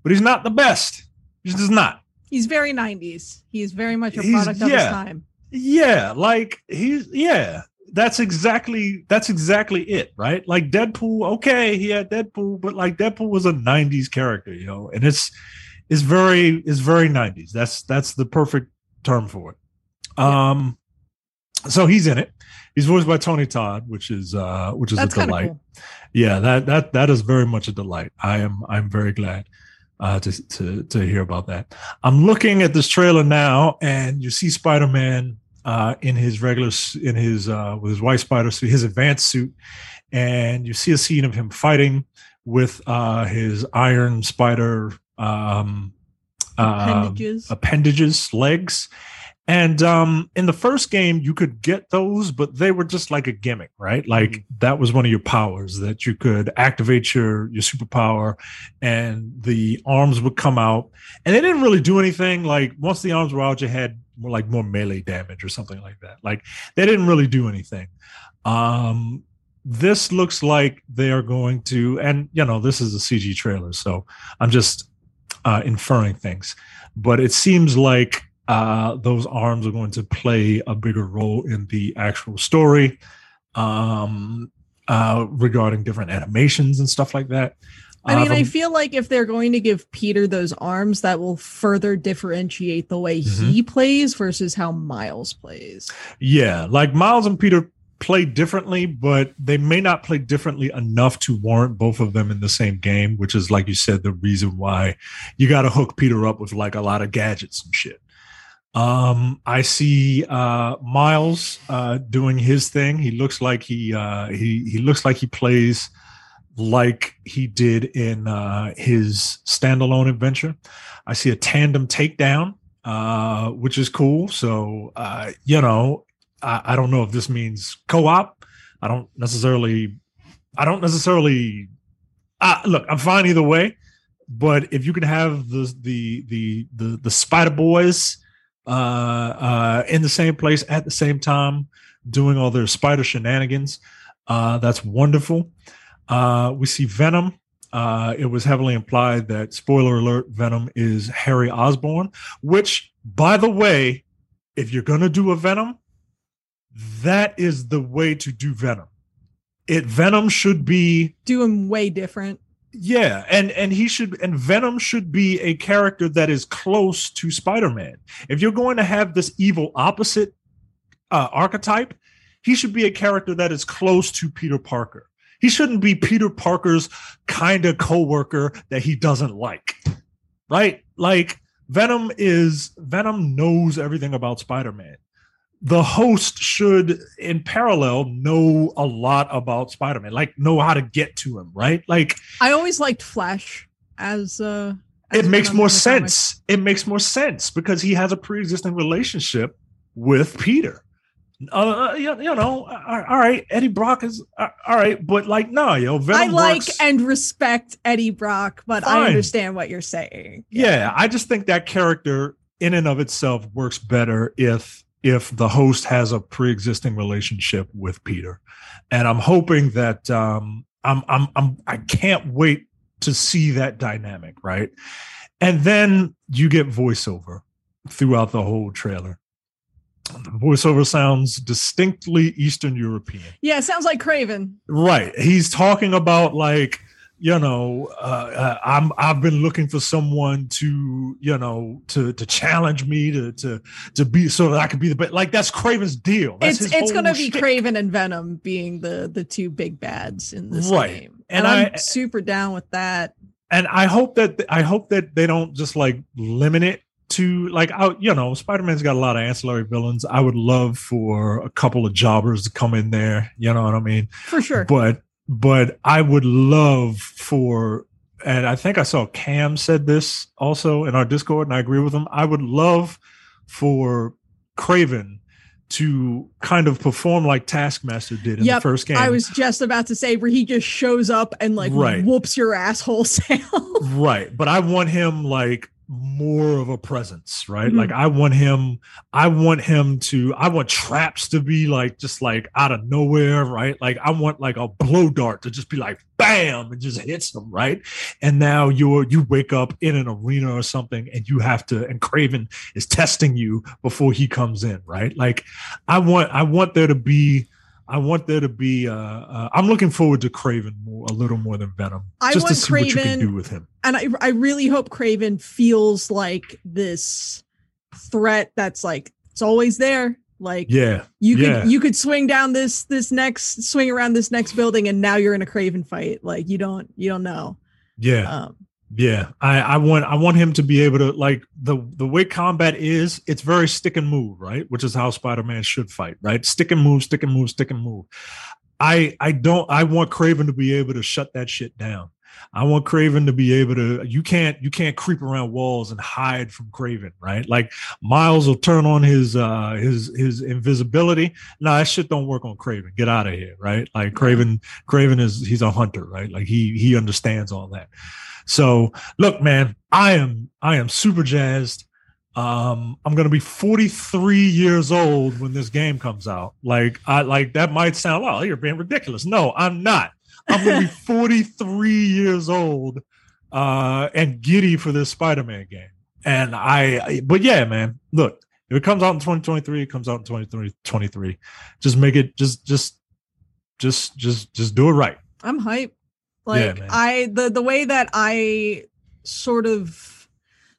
but he's not the best. He's just not. He's very 90s. He's very much a product of his time. Yeah, like he's yeah. That's exactly that's exactly it, right? Like Deadpool, okay, he had Deadpool, but like Deadpool was a 90s character, you know, and it's it's very is very 90s. That's that's the perfect term for it. Um so he's in it. He's voiced by Tony Todd, which is uh which is that's a delight. Cool. Yeah, that that that is very much a delight. I am I'm very glad uh, to, to to hear about that. I'm looking at this trailer now, and you see Spider Man uh, in his regular in his uh, with his white spider suit, his advanced suit, and you see a scene of him fighting with uh, his iron spider um, uh, appendages. appendages legs and um, in the first game, you could get those, but they were just like a gimmick, right? Like mm-hmm. that was one of your powers that you could activate your your superpower, and the arms would come out, and they didn't really do anything. Like once the arms were out, you had more like more melee damage or something like that. Like they didn't really do anything. Um, this looks like they are going to, and you know, this is a CG trailer, so I'm just uh, inferring things, but it seems like uh, those arms are going to play a bigger role in the actual story um, uh, regarding different animations and stuff like that. I mean, uh, I feel like if they're going to give Peter those arms, that will further differentiate the way mm-hmm. he plays versus how Miles plays. Yeah, like Miles and Peter play differently, but they may not play differently enough to warrant both of them in the same game, which is, like you said, the reason why you got to hook Peter up with like a lot of gadgets and shit. Um, I see uh, Miles uh, doing his thing. He looks like he uh, he he looks like he plays like he did in uh, his standalone adventure. I see a tandem takedown, uh, which is cool. So uh, you know, I, I don't know if this means co-op. I don't necessarily. I don't necessarily. Uh, look, I'm fine either way. But if you can have the the the the the Spider Boys uh, uh, in the same place at the same time, doing all their spider shenanigans. Uh, that's wonderful. Uh, we see Venom. Uh, it was heavily implied that, spoiler alert, Venom is Harry Osborn, which, by the way, if you're to do a Venom, that is the way to do Venom. It Venom should be do him way different. Yeah, and and he should and Venom should be a character that is close to Spider-Man. If you're going to have this evil opposite uh, archetype, he should be a character that is close to Peter Parker. He shouldn't be Peter Parker's kind of co-worker that he doesn't like. Right? Like Venom is Venom knows everything about Spider-Man the host should in parallel know a lot about spider-man like know how to get to him right like i always liked flash as uh as it makes more sense it makes more sense because he has a pre-existing relationship with peter uh, you, you know, all right, Eddie Brock is uh, all right, but like, no, yo, Venom I like and respect Eddie Brock, but fine. I understand what you're saying. Yeah. yeah, I just think that character in and of itself works better if if the host has a pre-existing relationship with Peter. And I'm hoping that um I'm I'm I'm I can't wait to see that dynamic, right? And then you get voiceover throughout the whole trailer. The voiceover sounds distinctly Eastern European. Yeah, sounds like Kraven. Right. He's talking about like you know, uh, uh, I'm I've been looking for someone to, you know, to to challenge me to to to be so that I could be the best. Like that's Kraven's deal. That's it's it's gonna be Kraven and Venom being the the two big bads in this right. game, and, and I'm I, super down with that. And I hope that I hope that they don't just like limit it to like out you know spider-man's got a lot of ancillary villains i would love for a couple of jobbers to come in there you know what i mean for sure but but I would love for, and I think I saw Cam said this also in our Discord, and I agree with him. I would love for Kraven to kind of perform like Taskmaster did in yep, the first game. I was just about to say where he just shows up and like right. whoops your asshole wholesale. right. But I want him like more of a presence, right? Mm-hmm. Like I want him, I want him to, I want traps to be like just like out of nowhere, right? Like I want like a blow dart to just be like bam and just hits them, right? And now you're you wake up in an arena or something and you have to, and Kraven is testing you before he comes in, right? Like I want, I want there to be I want there to be. Uh, uh, I'm looking forward to Kraven more, a little more than Venom, I just to see Kraven, what you can do with him. And I, I really hope Kraven feels like this threat that's like it's always there. Like yeah, you yeah. could you could swing down this this next swing around this next building, and now you're in a Kraven fight. Like you don't you don't know. Yeah. Um, yeah, I, I want I want him to be able to like the the way combat is. It's very stick and move, right? Which is how Spider Man should fight, right? Stick and move, stick and move, stick and move. I I don't I want Kraven to be able to shut that shit down. I want Kraven to be able to. You can't you can't creep around walls and hide from Kraven, right? Like Miles will turn on his uh his his invisibility. No, that shit don't work on Kraven. Get out of here, right? Like Kraven Kraven is he's a hunter, right? Like he he understands all that. So look, man, I am I am super jazzed. Um, I'm gonna be 43 years old when this game comes out. Like, I like that might sound, oh, you're being ridiculous. No, I'm not. I'm gonna be 43 years old uh and giddy for this Spider-Man game. And I but yeah, man, look, if it comes out in 2023, it comes out in 2023. Just make it just just just just just do it right. I'm hype. Like yeah, I the the way that I sort of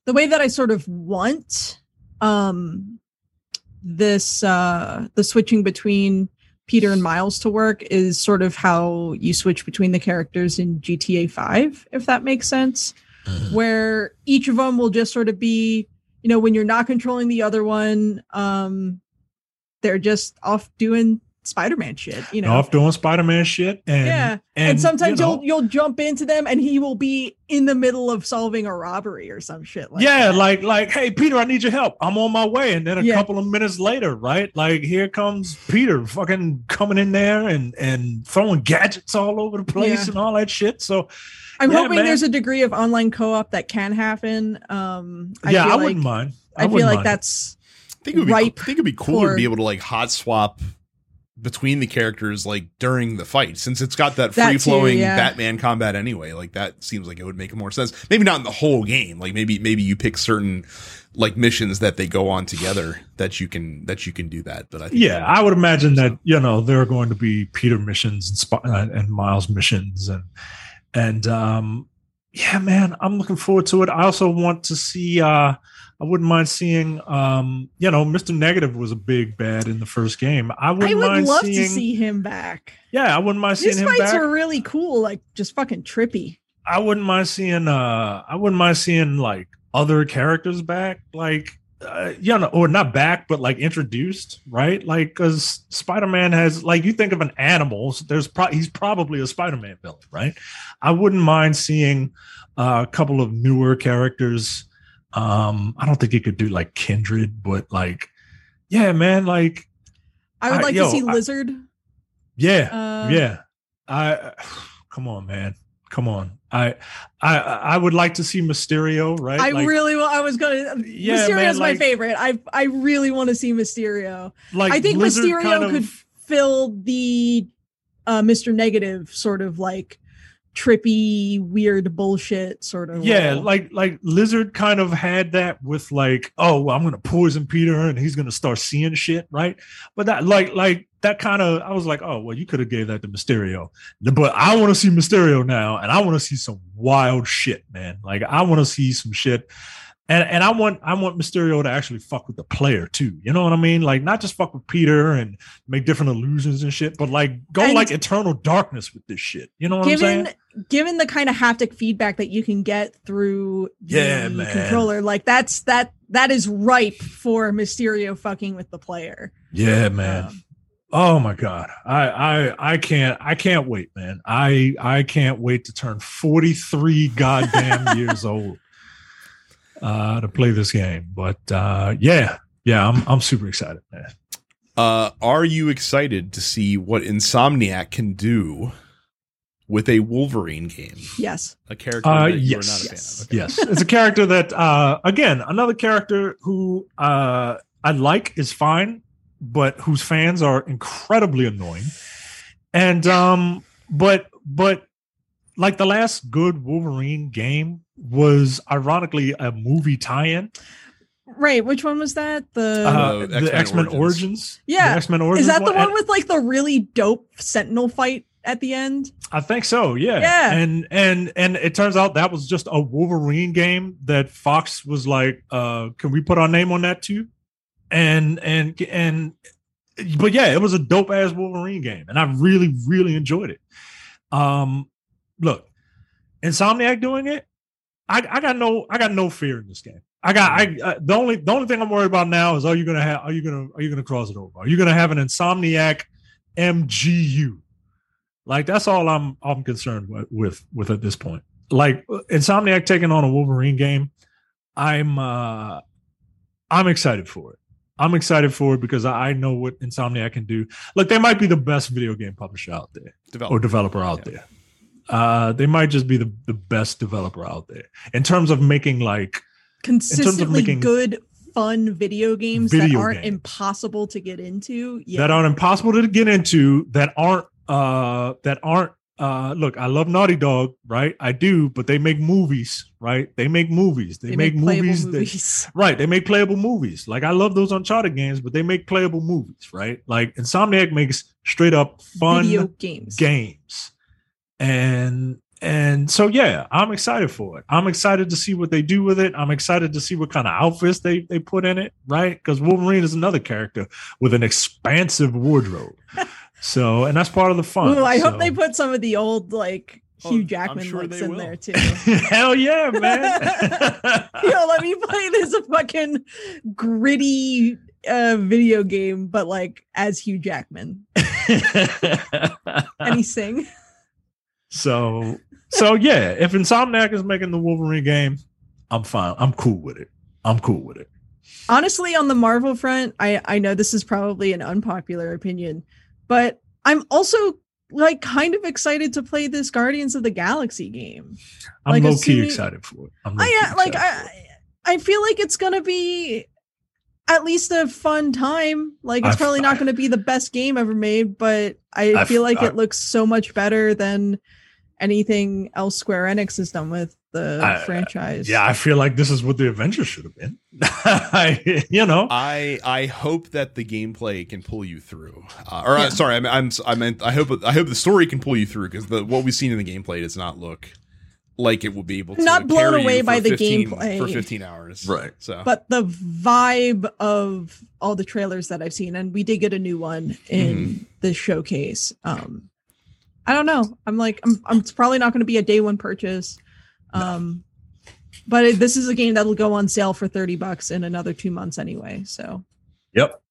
the way that I sort of want um this uh the switching between Peter and Miles to work is sort of how you switch between the characters in GTA 5 if that makes sense uh-huh. where each of them will just sort of be you know when you're not controlling the other one um they're just off doing Spider-Man shit, you know. Off doing Spider-Man shit. And yeah. And, and sometimes you will you'll jump into them and he will be in the middle of solving a robbery or some shit like Yeah, that. like like, hey Peter, I need your help. I'm on my way. And then a yeah. couple of minutes later, right? Like here comes Peter fucking coming in there and and throwing gadgets all over the place yeah. and all that shit. So I'm yeah, hoping man. there's a degree of online co-op that can happen. Um I yeah, I like, wouldn't mind. I, I feel like mind. that's I think it would be, I think it'd be cooler to be able to like hot swap between the characters like during the fight since it's got that free flowing yeah. batman combat anyway like that seems like it would make more sense maybe not in the whole game like maybe maybe you pick certain like missions that they go on together that you can that you can do that but I yeah i would imagine that you know there are going to be peter missions and, Sp- uh, and miles missions and and um yeah man i'm looking forward to it i also want to see uh I wouldn't mind seeing, um, you know, Mr. Negative was a big bad in the first game. I wouldn't I would mind love seeing, to see him back. Yeah, I wouldn't mind seeing His him These fights are really cool, like just fucking trippy. I wouldn't mind seeing, uh, I wouldn't mind seeing like other characters back, like, uh, you know, or not back, but like introduced, right? Like, because Spider Man has, like, you think of an animal, there's pro- he's probably a Spider Man villain, right? I wouldn't mind seeing uh, a couple of newer characters um, I don't think he could do like Kindred, but like, yeah, man, like I would like I, to see Lizard. yeah, uh, yeah. I come on, man. Come on. I I I would like to see Mysterio, right? I like, really I was gonna yeah, Mysterio's man, like, my favorite. I I really want to see Mysterio. Like I think Blizzard Mysterio kind of, could fill the uh Mr. Negative sort of like trippy weird bullshit sort of yeah role. like like lizard kind of had that with like oh well, i'm gonna poison peter and he's gonna start seeing shit right but that like like that kind of i was like oh well you could have gave that to mysterio but i want to see mysterio now and i want to see some wild shit man like i want to see some shit and and I want I want Mysterio to actually fuck with the player too. You know what I mean? Like not just fuck with Peter and make different illusions and shit, but like go and like eternal darkness with this shit. You know what given, I'm saying? Given the kind of haptic feedback that you can get through yeah, the man. controller, like that's that that is ripe for Mysterio fucking with the player. Yeah, man. Um, oh my god. I I I can't I can't wait, man. I I can't wait to turn 43 goddamn years old uh, to play this game. But uh, yeah, yeah, I'm I'm super excited, man. Uh, are you excited to see what Insomniac can do with a Wolverine game? Yes. A character uh, that yes. you're not a yes. fan of. Okay. Yes. it's a character that uh, again, another character who uh, I like is fine, but whose fans are incredibly annoying. And um, but but like the last good Wolverine game was ironically a movie tie-in. Right, which one was that? The uh, the X Men Origins. Origins. Yeah, X Men Origins. Is that the one, one with like the really dope Sentinel fight at the end? I think so. Yeah. Yeah. And and and it turns out that was just a Wolverine game that Fox was like, uh, "Can we put our name on that too?" And and and, but yeah, it was a dope ass Wolverine game, and I really really enjoyed it. Um, look, Insomniac doing it, I, I got no I got no fear in this game. I got I, I, the only the only thing I'm worried about now is are you gonna have are you gonna are you gonna cross it over? Are you gonna have an Insomniac MGU? Like that's all I'm I'm concerned with with, with at this point. Like Insomniac taking on a Wolverine game, I'm uh I'm excited for it. I'm excited for it because I know what Insomniac can do. Like they might be the best video game publisher out there developer. or developer out yeah. there uh, they might just be the, the best developer out there in terms of making like consistently making good fun video games video that aren't games. impossible to get into yeah. that aren't impossible to get into that aren't uh that aren't uh look i love naughty dog right? I do but they make movies right? They make movies. They, they make, make movies, movies. That, right they make playable movies. Like i love those uncharted games but they make playable movies right? Like insomniac makes straight up fun video games. games. And and so yeah i'm excited for it. I'm excited to see what they do with it. I'm excited to see what kind of outfits they they put in it right? Because wolverine is another character with an expansive wardrobe so and that's part of the fun Ooh, i so. hope they put some of the old like oh, Hugh Jackman sure looks in will. there too. Hell yeah, man! Yo, let me play this fucking gritty uh, video game, but like as Hugh Jackman. and he sing. So so yeah, if Insomniac is making the Wolverine game, I'm fine. I'm cool with it. I'm cool with it. Honestly, on the Marvel front, I I know this is probably an unpopular opinion, but I'm also like kind of excited to play this Guardians of the Galaxy game. I'm like, low key excited for it. I'm I uh, like I I feel like it's gonna be at least a fun time. Like it's I've, probably not going to be the best game ever made, but I I've, feel like I've, it looks so much better than anything else Square Enix has done with the I, franchise. Yeah, I feel like this is what the Avengers should have been. I, you know, I I hope that the gameplay can pull you through. Uh, or uh, yeah. uh, sorry, I, I'm I meant I hope I hope the story can pull you through because the what we've seen in the gameplay does not look like it will be able to not blown away by the gameplay for 15 hours right so but the vibe of all the trailers that i've seen and we did get a new one in mm-hmm. the showcase um I don't know. I'm like, I'm, I'm it's probably not going to be a day one purchase. Um, no. but it, this is a game that'll go on sale for 30 bucks in another two months anyway. So, yep.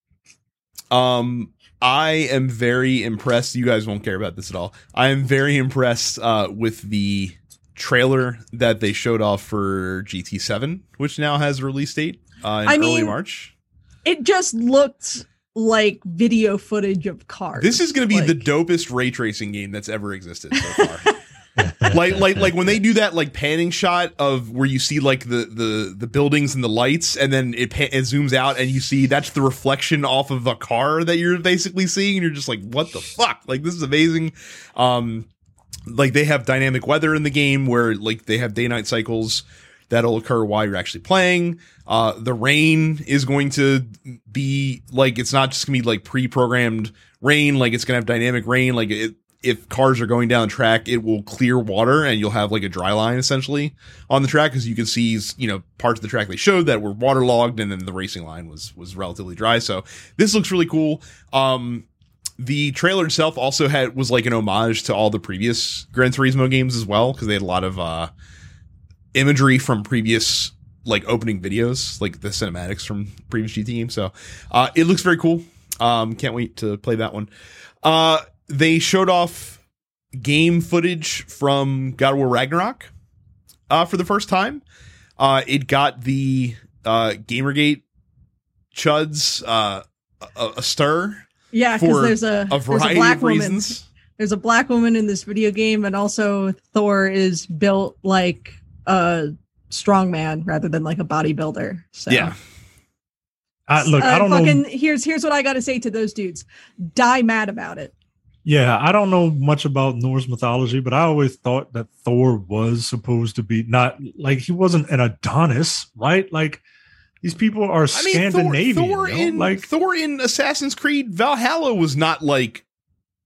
Um, I am very impressed. You guys won't care about this at all. I am very impressed uh, with the trailer that they showed off for GT7, which now has a release date uh, in I early mean, March. It just looked like video footage of cars. This is going to be like, the dopest ray tracing game that's ever existed so far. like like like when they do that like panning shot of where you see like the the the buildings and the lights and then it, pan- it zooms out and you see that's the reflection off of a car that you're basically seeing and you're just like what the fuck like this is amazing um like they have dynamic weather in the game where like they have day night cycles that'll occur while you're actually playing. Uh, the rain is going to be like it's not just gonna be like pre-programmed rain. Like it's gonna have dynamic rain. Like it, if cars are going down track, it will clear water and you'll have like a dry line essentially on the track because you can see you know parts of the track they showed that were waterlogged and then the racing line was was relatively dry. So this looks really cool. Um, the trailer itself also had was like an homage to all the previous Gran Turismo games as well because they had a lot of uh, imagery from previous like opening videos, like the cinematics from previous GT games. So uh, it looks very cool. Um, can't wait to play that one. Uh, they showed off game footage from God of War Ragnarok uh, for the first time. Uh, it got the uh, Gamergate chuds uh, a, a stir. Yeah, because there's a, a there's a black woman. There's a black woman in this video game, and also Thor is built like a strong man rather than like a bodybuilder. So yeah. Uh, look, uh, I don't fucking, know. Here's here's what I got to say to those dudes: die mad about it. Yeah, I don't know much about Norse mythology, but I always thought that Thor was supposed to be not like he wasn't an Adonis, right? Like these people are I mean, Scandinavian. Thor, Thor you know? in like Thor in Assassin's Creed Valhalla was not like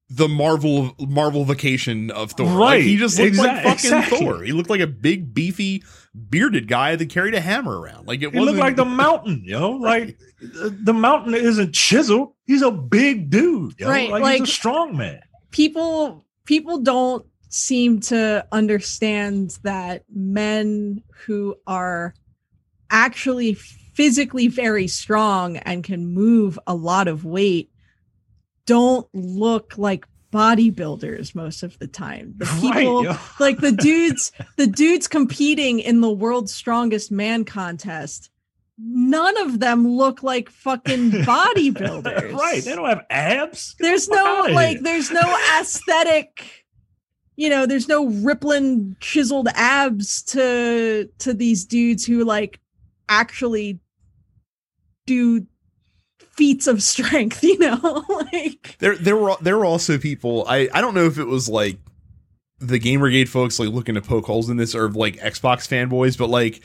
the Marvel Marvel vacation of Thor. Right. Like, he just looked like fucking exactly. Thor. He looked like a big beefy bearded guy that carried a hammer around. Like it he looked like the mountain, yo. Like the mountain isn't chiseled. He's a big dude, yo. Right? Like, like he's a strong man. People people don't seem to understand that men who are actually physically very strong and can move a lot of weight don't look like bodybuilders most of the time. The people right, like the dudes, the dudes competing in the world's strongest man contest, none of them look like fucking bodybuilders. right. They don't have abs. There's no like there's no aesthetic you know, there's no rippling chiseled abs to to these dudes who like actually do feats of strength, you know? like there there were there were also people I I don't know if it was like the Gamergate folks like looking to poke holes in this or like Xbox fanboys, but like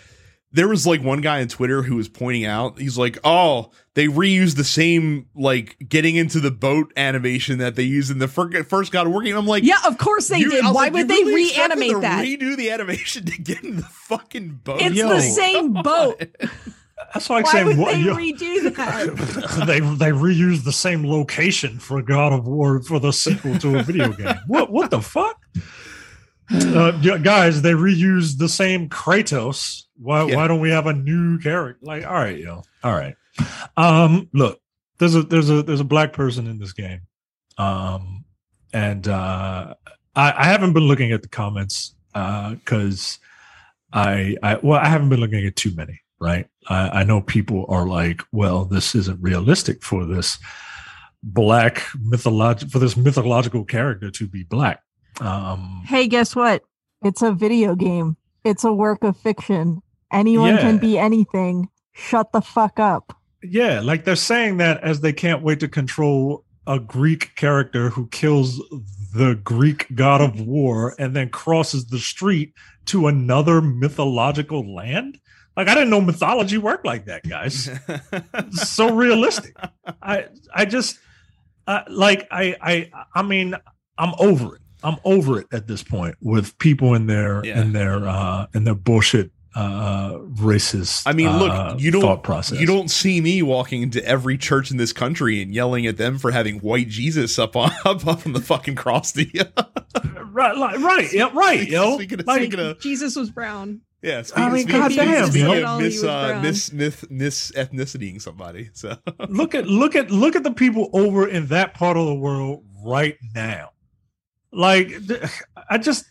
there was like one guy on Twitter who was pointing out, he's like, "Oh, they reused the same like getting into the boat animation that they used in the first God of War game." I'm like, "Yeah, of course they did. Why like, would they really reanimate that? Redo the animation to get in the fucking boat? It's Yo. the same boat." That's like Why saying would what, they redo that? they they reuse the same location for God of War for the sequel to a video game. what what the fuck? Uh, guys, they reuse the same Kratos. Why yeah. why don't we have a new character? Like, all right, yo, all right. Um, look, there's a there's a there's a black person in this game, um, and uh, I, I haven't been looking at the comments because uh, I I well I haven't been looking at too many right? I, I know people are like, well, this isn't realistic for this black mythological for this mythological character to be black. Um, hey, guess what? It's a video game. It's a work of fiction. Anyone yeah. can be anything. Shut the fuck up. Yeah, like they're saying that as they can't wait to control a Greek character who kills the Greek god of war and then crosses the street to another mythological land. Like I didn't know mythology worked like that, guys. so realistic. I I just uh, like I I I mean I'm over it. I'm over it at this point with people in their yeah. in their uh in their bullshit uh racist I mean look uh, you don't thought process. you don't see me walking into every church in this country and yelling at them for having white Jesus up on up, up on the fucking cross to you. right like, right yeah right yo speaking of, like, speaking of, Jesus was brown yeah, speaking, I mean, goddamn, you know, miss, uh, miss, miss, miss ethnicitying somebody. So look at look at look at the people over in that part of the world right now. Like, I just,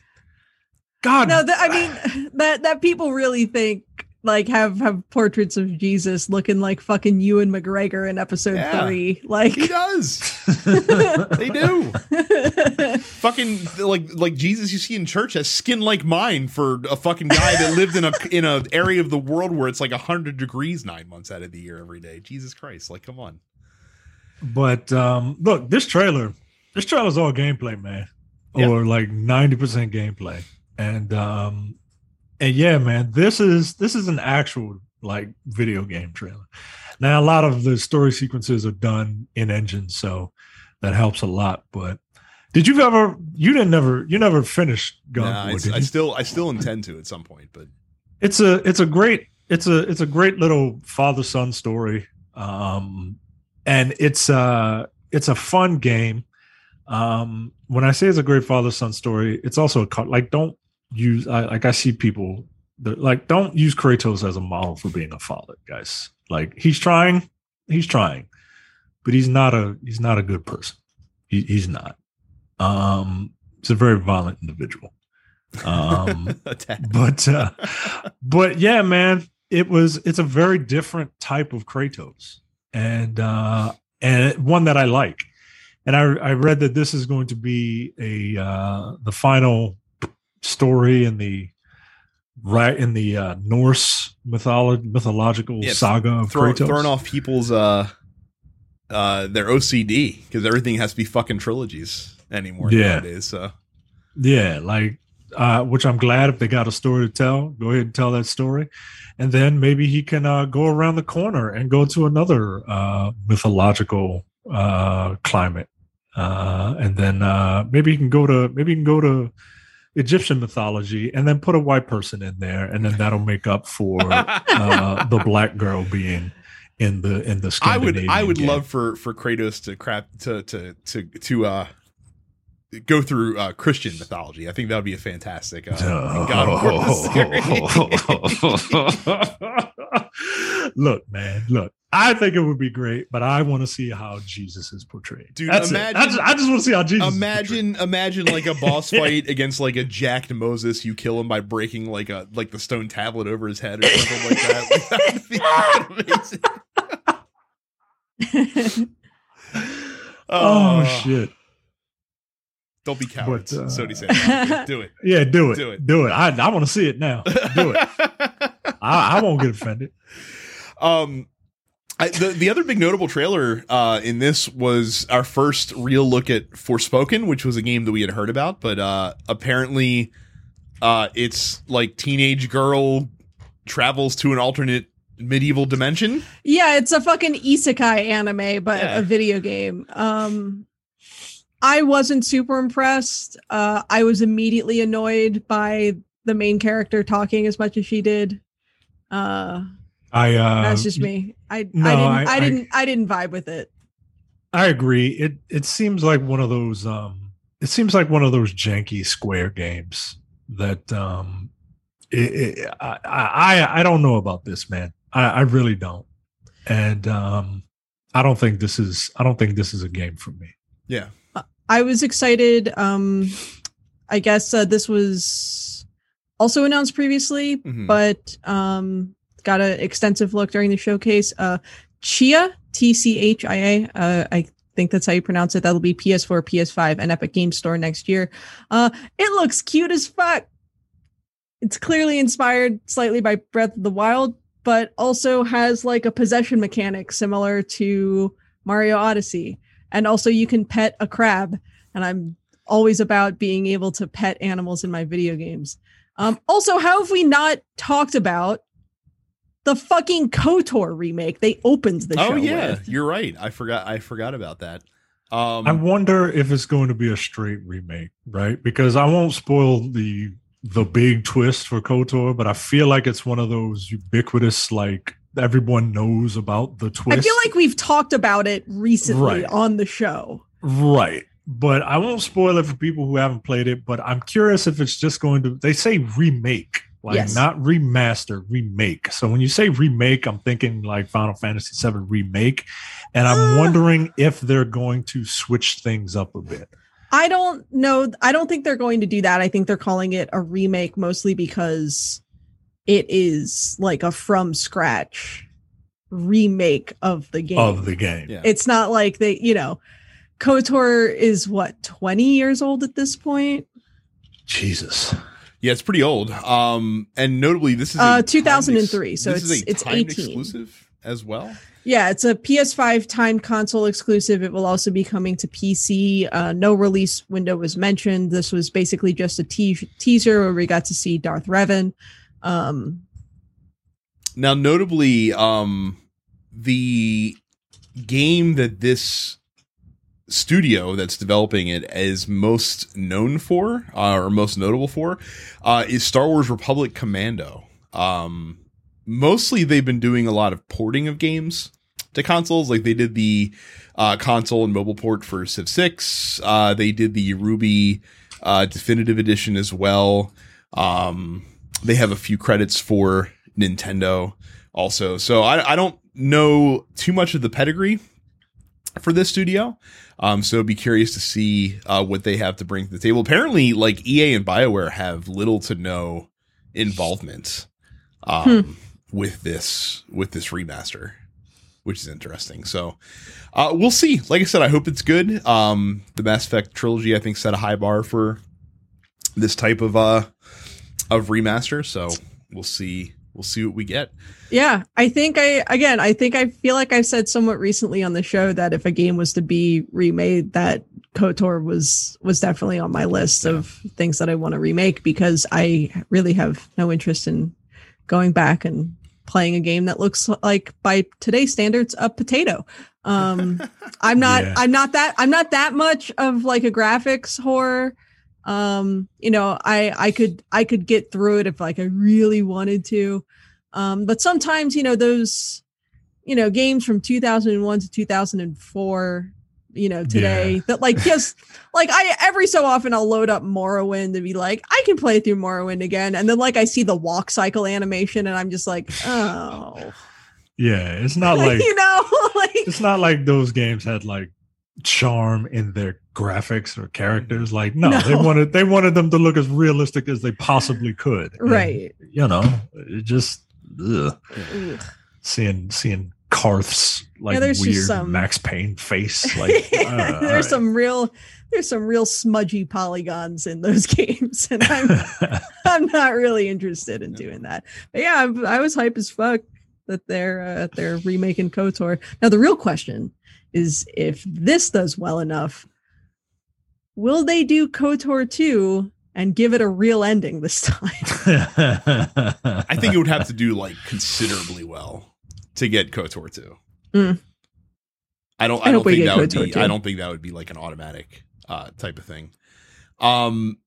God, no, the, I mean that that people really think like have have portraits of Jesus looking like fucking Ewan McGregor in episode yeah, three. Like he does. they do. fucking like like Jesus you see in church has skin like mine for a fucking guy that lived in a in a area of the world where it's like hundred degrees nine months out of the year every day. Jesus Christ, like come on. But um look, this trailer, this trailer's all gameplay, man. Yeah. Or like 90% gameplay. And um and yeah, man, this is this is an actual like video game trailer. Now a lot of the story sequences are done in engine, so that helps a lot. But did you ever? You didn't never. You never finished God nah, I, still I still intend to at some point, but it's a it's a great it's a it's a great little father son story, um, and it's uh it's a fun game. Um, when I say it's a great father son story, it's also a like don't use I, like I see people that like don't use Kratos as a model for being a father, guys. Like he's trying, he's trying, but he's not a he's not a good person. He, he's not. Um, he's a very violent individual. Um, but uh, but yeah, man, it was it's a very different type of Kratos, and uh, and one that I like. And I I read that this is going to be a uh, the final story in the right in the uh, Norse mytholo- mythological yeah, saga of throw, Kratos. Throwing off people's uh uh their OCD because everything has to be fucking trilogies anymore yeah. nowadays. So yeah, like uh, which I'm glad if they got a story to tell, go ahead and tell that story. And then maybe he can uh, go around the corner and go to another uh, mythological uh, climate. Uh, and then uh, maybe he can go to maybe he can go to Egyptian mythology and then put a white person in there, and then that'll make up for uh, the black girl being in the in the I would I would game. love for for Kratos to crap to to to to uh go through uh, Christian mythology. I think that would be a fantastic uh, oh. God Look, man, look. I think it would be great, but I want to see how Jesus is portrayed. Dude, That's imagine, I just, I just, want to see how Jesus. Imagine, imagine like a boss fight against like a jacked Moses. You kill him by breaking like a like the stone tablet over his head or something like that. Like, that would be amazing. oh, oh, shit! Don't be cowards. But, uh, say, do it. Yeah, do it. Do it. Do it. I I want to see it now. Do it. I, I won't get offended. Um I, the the other big notable trailer uh, in this was our first real look at Forspoken, which was a game that we had heard about, but uh, apparently uh, it's like teenage girl travels to an alternate medieval dimension. Yeah, it's a fucking isekai anime, but yeah. a video game. Um, I wasn't super impressed. Uh, I was immediately annoyed by the main character talking as much as she did. I uh, that's just me. I no, I didn't I, I didn't I, I, didn't vibe with it. I agree. It it seems like one of those um it seems like one of those janky square games that um it, it, I, I I don't know about this man. I, I really don't. And um I don't think this is I don't think this is a game for me. Yeah. I was excited um I guess uh, this was also announced previously, mm-hmm. but um got an extensive look during the showcase. Uh, Tchia, T C H I A, uh, I think that's how you pronounce it. That'll be PS4, PS5, and Epic Game Store next year. Uh, it looks cute as fuck. It's clearly inspired slightly by Breath of the Wild, but also has like a possession mechanic similar to Mario Odyssey. And also, you can pet a crab. And I'm always about being able to pet animals in my video games. Um, also, how have we not talked about the fucking KOTOR remake they opened the oh, show. Oh yeah, with. you're right. I forgot. I forgot about that. Um, I wonder if it's going to be a straight remake, right? Because I won't spoil the the big twist for KOTOR, but I feel like it's one of those ubiquitous, like everyone knows about the twist. I feel like we've talked about it recently right. on the show. Right. But I won't spoil it for people who haven't played it. But I'm curious if it's just going to, they say remake like yes. not remaster, remake. So when you say remake, I'm thinking like Final Fantasy VII remake, and I'm uh, wondering if they're going to switch things up a bit. I don't know. I don't think they're going to do that. I think they're calling it a remake mostly because it is like a from scratch remake of the game. Of the game. Yeah. It's not like they, you know, KOTOR is what, 20 years old at this point? Jesus. Yeah, it's pretty old. Um, and notably, this is uh 2003, ex- so it's it's 18 exclusive as well. Yeah, it's a PS5 timed console exclusive. It will also be coming to PC. Uh, no release window was mentioned. This was basically just a te- teaser where we got to see Darth Revan. Um, now, notably, um, the game that this studio that's developing it is most known for, uh, or most notable for, uh, is Star Wars Republic Commando. Um, mostly they've been doing a lot of porting of games to consoles. Like they did the uh, console and mobile port for Civ 6. Uh, they did the Ruby uh, Definitive Edition as well. Um, they have a few credits for Nintendo also. So I, I don't know too much of the pedigree for this studio. Um, so be curious to see uh, what they have to bring to the table. Apparently, like EA and Bioware have little to no involvement um, hmm. with this with this remaster, which is interesting. So uh, we'll see. Like I said, I hope it's good. Um, the Mass Effect trilogy, I think, set a high bar for this type of uh of remaster. So we'll see we'll see what we get. Yeah, I think I again, I think I feel like I've said somewhat recently on the show that if a game was to be remade, that KOTOR was was definitely on my list yeah. of things that I want to remake because I really have no interest in going back and playing a game that looks like by today's standards a potato. Um I'm not yeah. I'm not that I'm not that much of like a graphics horror um you know i i could i could get through it if like i really wanted to. Um but sometimes you know those you know games from 2001 to 2004 you know today yeah. that like just like i every so often i'll load up morrowind to be like i can play through morrowind again. And then like i see the walk cycle animation and i'm just like oh. Yeah it's not like you know like it's not like those games had like charm in their graphics or characters. Mm-hmm. Like, no, no, they wanted they wanted them to look as realistic as they possibly could. Right. And, you know, it just ugh. Ugh. seeing seeing Carth's like yeah, weird some... Max Payne face. Like uh, there's right. some real there's some real smudgy polygons in those games, and I'm I'm not really interested in doing that. But yeah, I, I was hype as fuck that they're uh, they're remaking Kotor. Now the real question is if this does well enough, will they do KOTOR 2 and give it a real ending this time? I think it would have to do like considerably well to get KOTOR 2. Mm. I don't I, I don't think that would be 2. I don't think that would be like an automatic uh type of thing. Um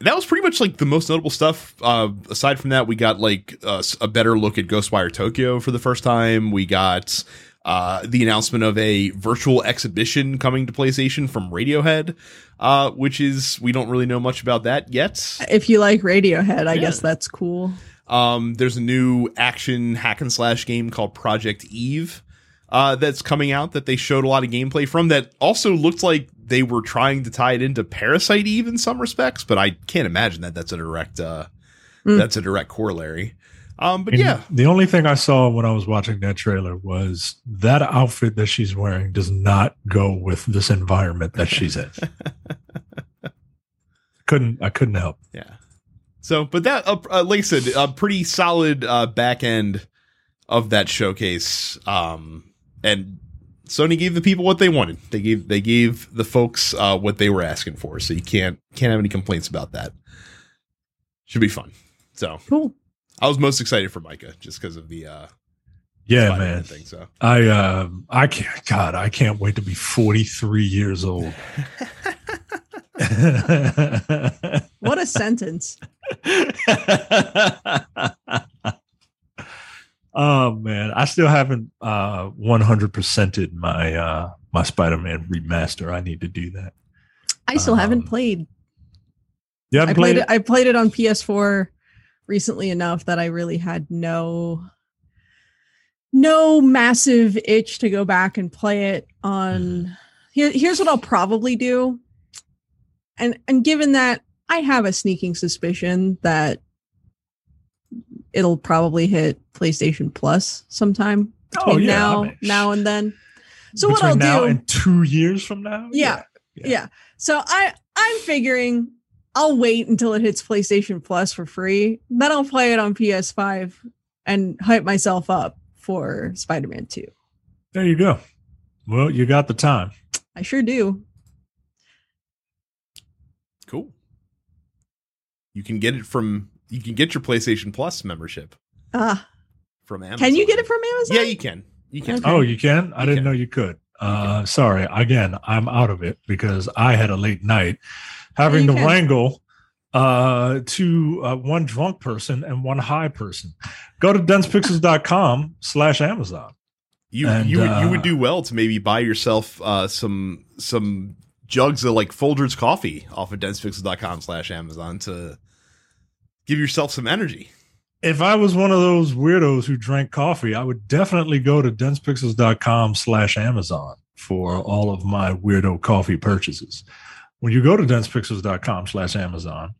that was pretty much like the most notable stuff. Uh, aside from that, we got like uh, a better look at Ghostwire Tokyo for the first time. We got uh, the announcement of a virtual exhibition coming to PlayStation from Radiohead, uh, which is we don't really know much about that yet. If you like Radiohead, I yeah. guess that's cool. Um, there's a new action hack and slash game called Project Eve uh, that's coming out that they showed a lot of gameplay from. That also looked like they were trying to tie it into Parasite Eve in some respects, but I can't imagine that that's a direct uh, mm. that's a direct corollary. Um, but and yeah, the only thing I saw when I was watching that trailer was that outfit that she's wearing does not go with this environment that she's in. couldn't I couldn't help. Yeah. So, but that, uh, uh, like I said, a pretty solid uh, back end of that showcase. Um, and Sony gave the people what they wanted. They gave they gave the folks uh, what they were asking for. So you can't can't have any complaints about that. Should be fun. So cool. I was most excited for Micah just because of the uh yeah, man. Thing, so I um I can't God, I can't wait to be 43 years old. what a sentence. oh man, I still haven't uh 100%ed my uh my Spider-Man remaster. I need to do that. I still um, haven't played. Yeah, I played, played it? I played it on PS4 recently enough that I really had no no massive itch to go back and play it on mm-hmm. here, here's what I'll probably do. And and given that I have a sneaking suspicion that it'll probably hit PlayStation Plus sometime between oh, yeah, now I mean, now and then. So what I'll now do and two years from now? Yeah, yeah, yeah. So I I'm figuring I'll wait until it hits PlayStation Plus for free. Then I'll play it on PS5 and hype myself up for Spider-Man 2. There you go. Well, you got the time. I sure do. Cool. You can get it from you can get your PlayStation Plus membership. Ah. Uh, from Amazon. Can you get it from Amazon? Yeah, you can. You can. Okay. Oh, you can? I you didn't can. know you could. Uh, sorry. Again, I'm out of it because I had a late night having to can. wrangle uh, to uh, one drunk person and one high person. Go to densepixels.com slash Amazon. You and, you would you would uh, do well to maybe buy yourself uh, some some jugs of like Folgers coffee off of densepixels.com slash Amazon to give yourself some energy. If I was one of those weirdos who drank coffee, I would definitely go to densepixels.com slash Amazon for all of my weirdo coffee purchases. When you go to densepixels.com slash Amazon,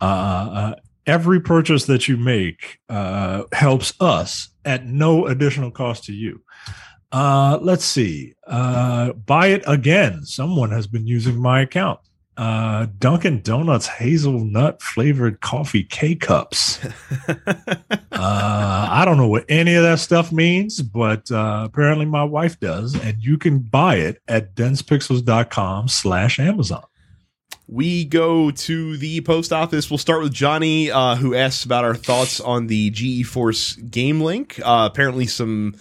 uh, uh, every purchase that you make uh, helps us at no additional cost to you. Uh, let's see. Uh, buy it again. Someone has been using my account uh, Dunkin' Donuts hazelnut flavored coffee K cups. uh, I don't know what any of that stuff means, but uh, apparently my wife does, and you can buy it at densepixels.com slash Amazon. We go to the post office. We'll start with Johnny, uh, who asks about our thoughts on the GeForce Game Link. Uh, apparently, some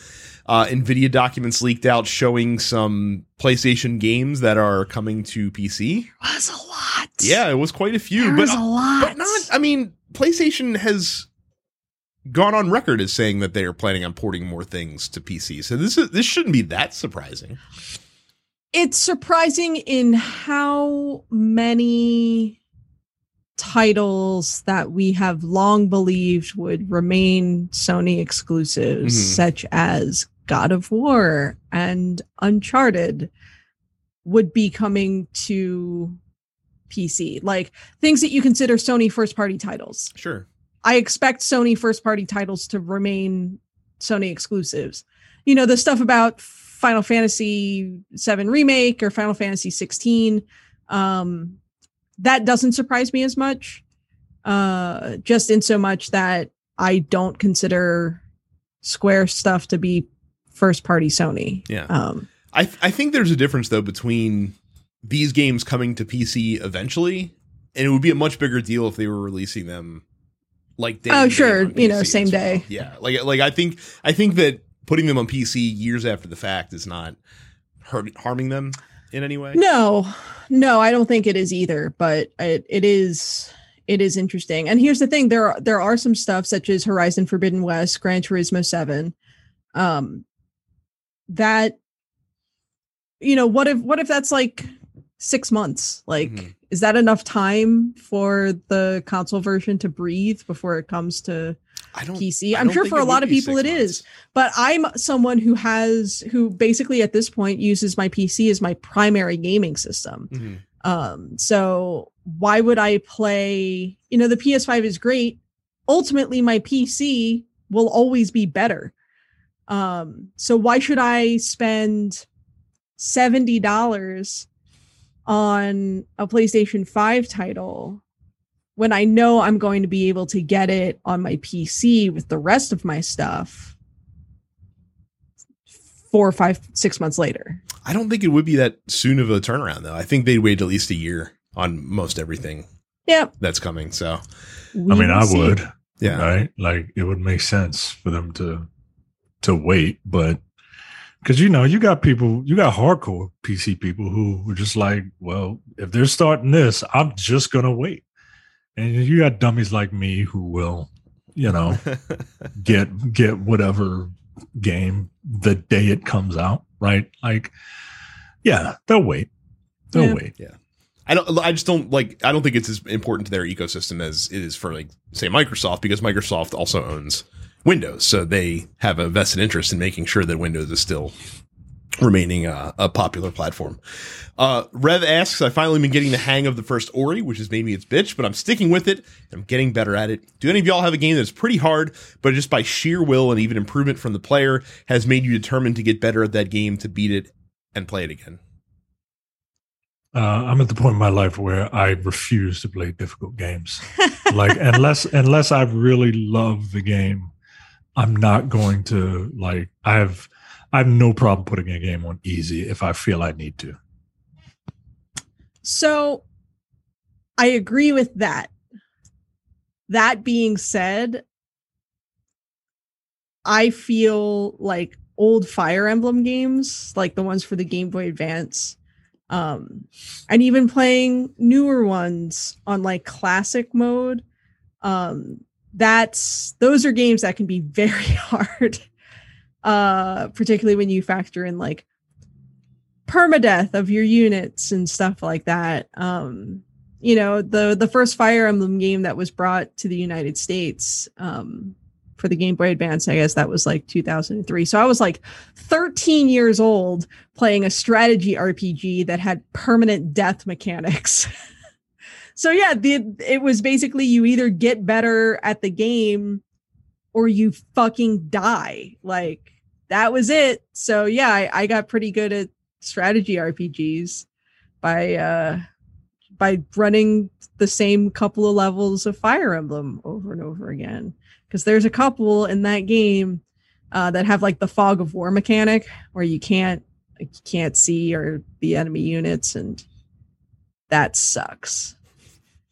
uh, NVIDIA documents leaked out showing some PlayStation games that are coming to PC. It was a lot. Yeah, it was quite a few. There but, was a lot. But not, I mean, PlayStation has gone on record as saying that they are planning on porting more things to PC. So this is this shouldn't be that surprising. It's surprising in how many titles that we have long believed would remain Sony exclusives, mm-hmm. such as God of War and Uncharted would be coming to PC. Like things that you consider Sony first party titles. Sure. I expect Sony first party titles to remain Sony exclusives. You know, the stuff about Final Fantasy 7 remake or Final Fantasy 16 um that doesn't surprise me as much. Uh just in so much that I don't consider Square stuff to be first party Sony. Yeah. Um, I th- I think there's a difference though between these games coming to PC eventually, and it would be a much bigger deal if they were releasing them like oh sure you know same day well. yeah like like I think I think that putting them on PC years after the fact is not hurt, harming them in any way. No, no, I don't think it is either. But it, it is it is interesting. And here's the thing: there are there are some stuff such as Horizon Forbidden West, Gran Turismo Seven, um, that you know what if what if that's like six months like mm-hmm. is that enough time for the console version to breathe before it comes to pc i'm sure for a lot of people it months. is but i'm someone who has who basically at this point uses my pc as my primary gaming system mm-hmm. um so why would i play you know the ps5 is great ultimately my pc will always be better um, so why should I spend $70 on a PlayStation 5 title when I know I'm going to be able to get it on my PC with the rest of my stuff four, five, six months later? I don't think it would be that soon of a turnaround, though. I think they'd wait at least a year on most everything. Yeah, that's coming. So, we I mean, I see. would. Yeah, right. Like it would make sense for them to to wait, but because you know you got people, you got hardcore PC people who were just like, well, if they're starting this, I'm just gonna wait, and you got dummies like me who will, you know, get get whatever game the day it comes out, right? Like, yeah, they'll wait, they'll yeah. wait, yeah. I don't. I just don't like. I don't think it's as important to their ecosystem as it is for like say Microsoft because Microsoft also owns Windows, so they have a vested interest in making sure that Windows is still remaining uh, a popular platform. Uh, Rev asks, I finally been getting the hang of the first Ori, which is maybe its bitch, but I'm sticking with it. I'm getting better at it. Do any of y'all have a game that's pretty hard, but just by sheer will and even improvement from the player has made you determined to get better at that game to beat it and play it again? Uh, I'm at the point in my life where I refuse to play difficult games. like unless unless I really love the game, I'm not going to like. I have I have no problem putting a game on easy if I feel I need to. So I agree with that. That being said, I feel like old Fire Emblem games, like the ones for the Game Boy Advance, um, and even playing newer ones on like classic mode, um, that's those are games that can be very hard. Uh, particularly when you factor in like permadeath of your units and stuff like that. Um, you know, the the first Fire Emblem game that was brought to the United States um, for the Game Boy Advance, I guess that was like 2003. So I was like 13 years old playing a strategy RPG that had permanent death mechanics. so yeah, the it was basically you either get better at the game or you fucking die. Like that was it. So yeah, I, I got pretty good at strategy RPGs by uh by running the same couple of levels of Fire Emblem over and over again. Because there's a couple in that game uh, that have like the fog of war mechanic where you can't you can't see or the enemy units, and that sucks.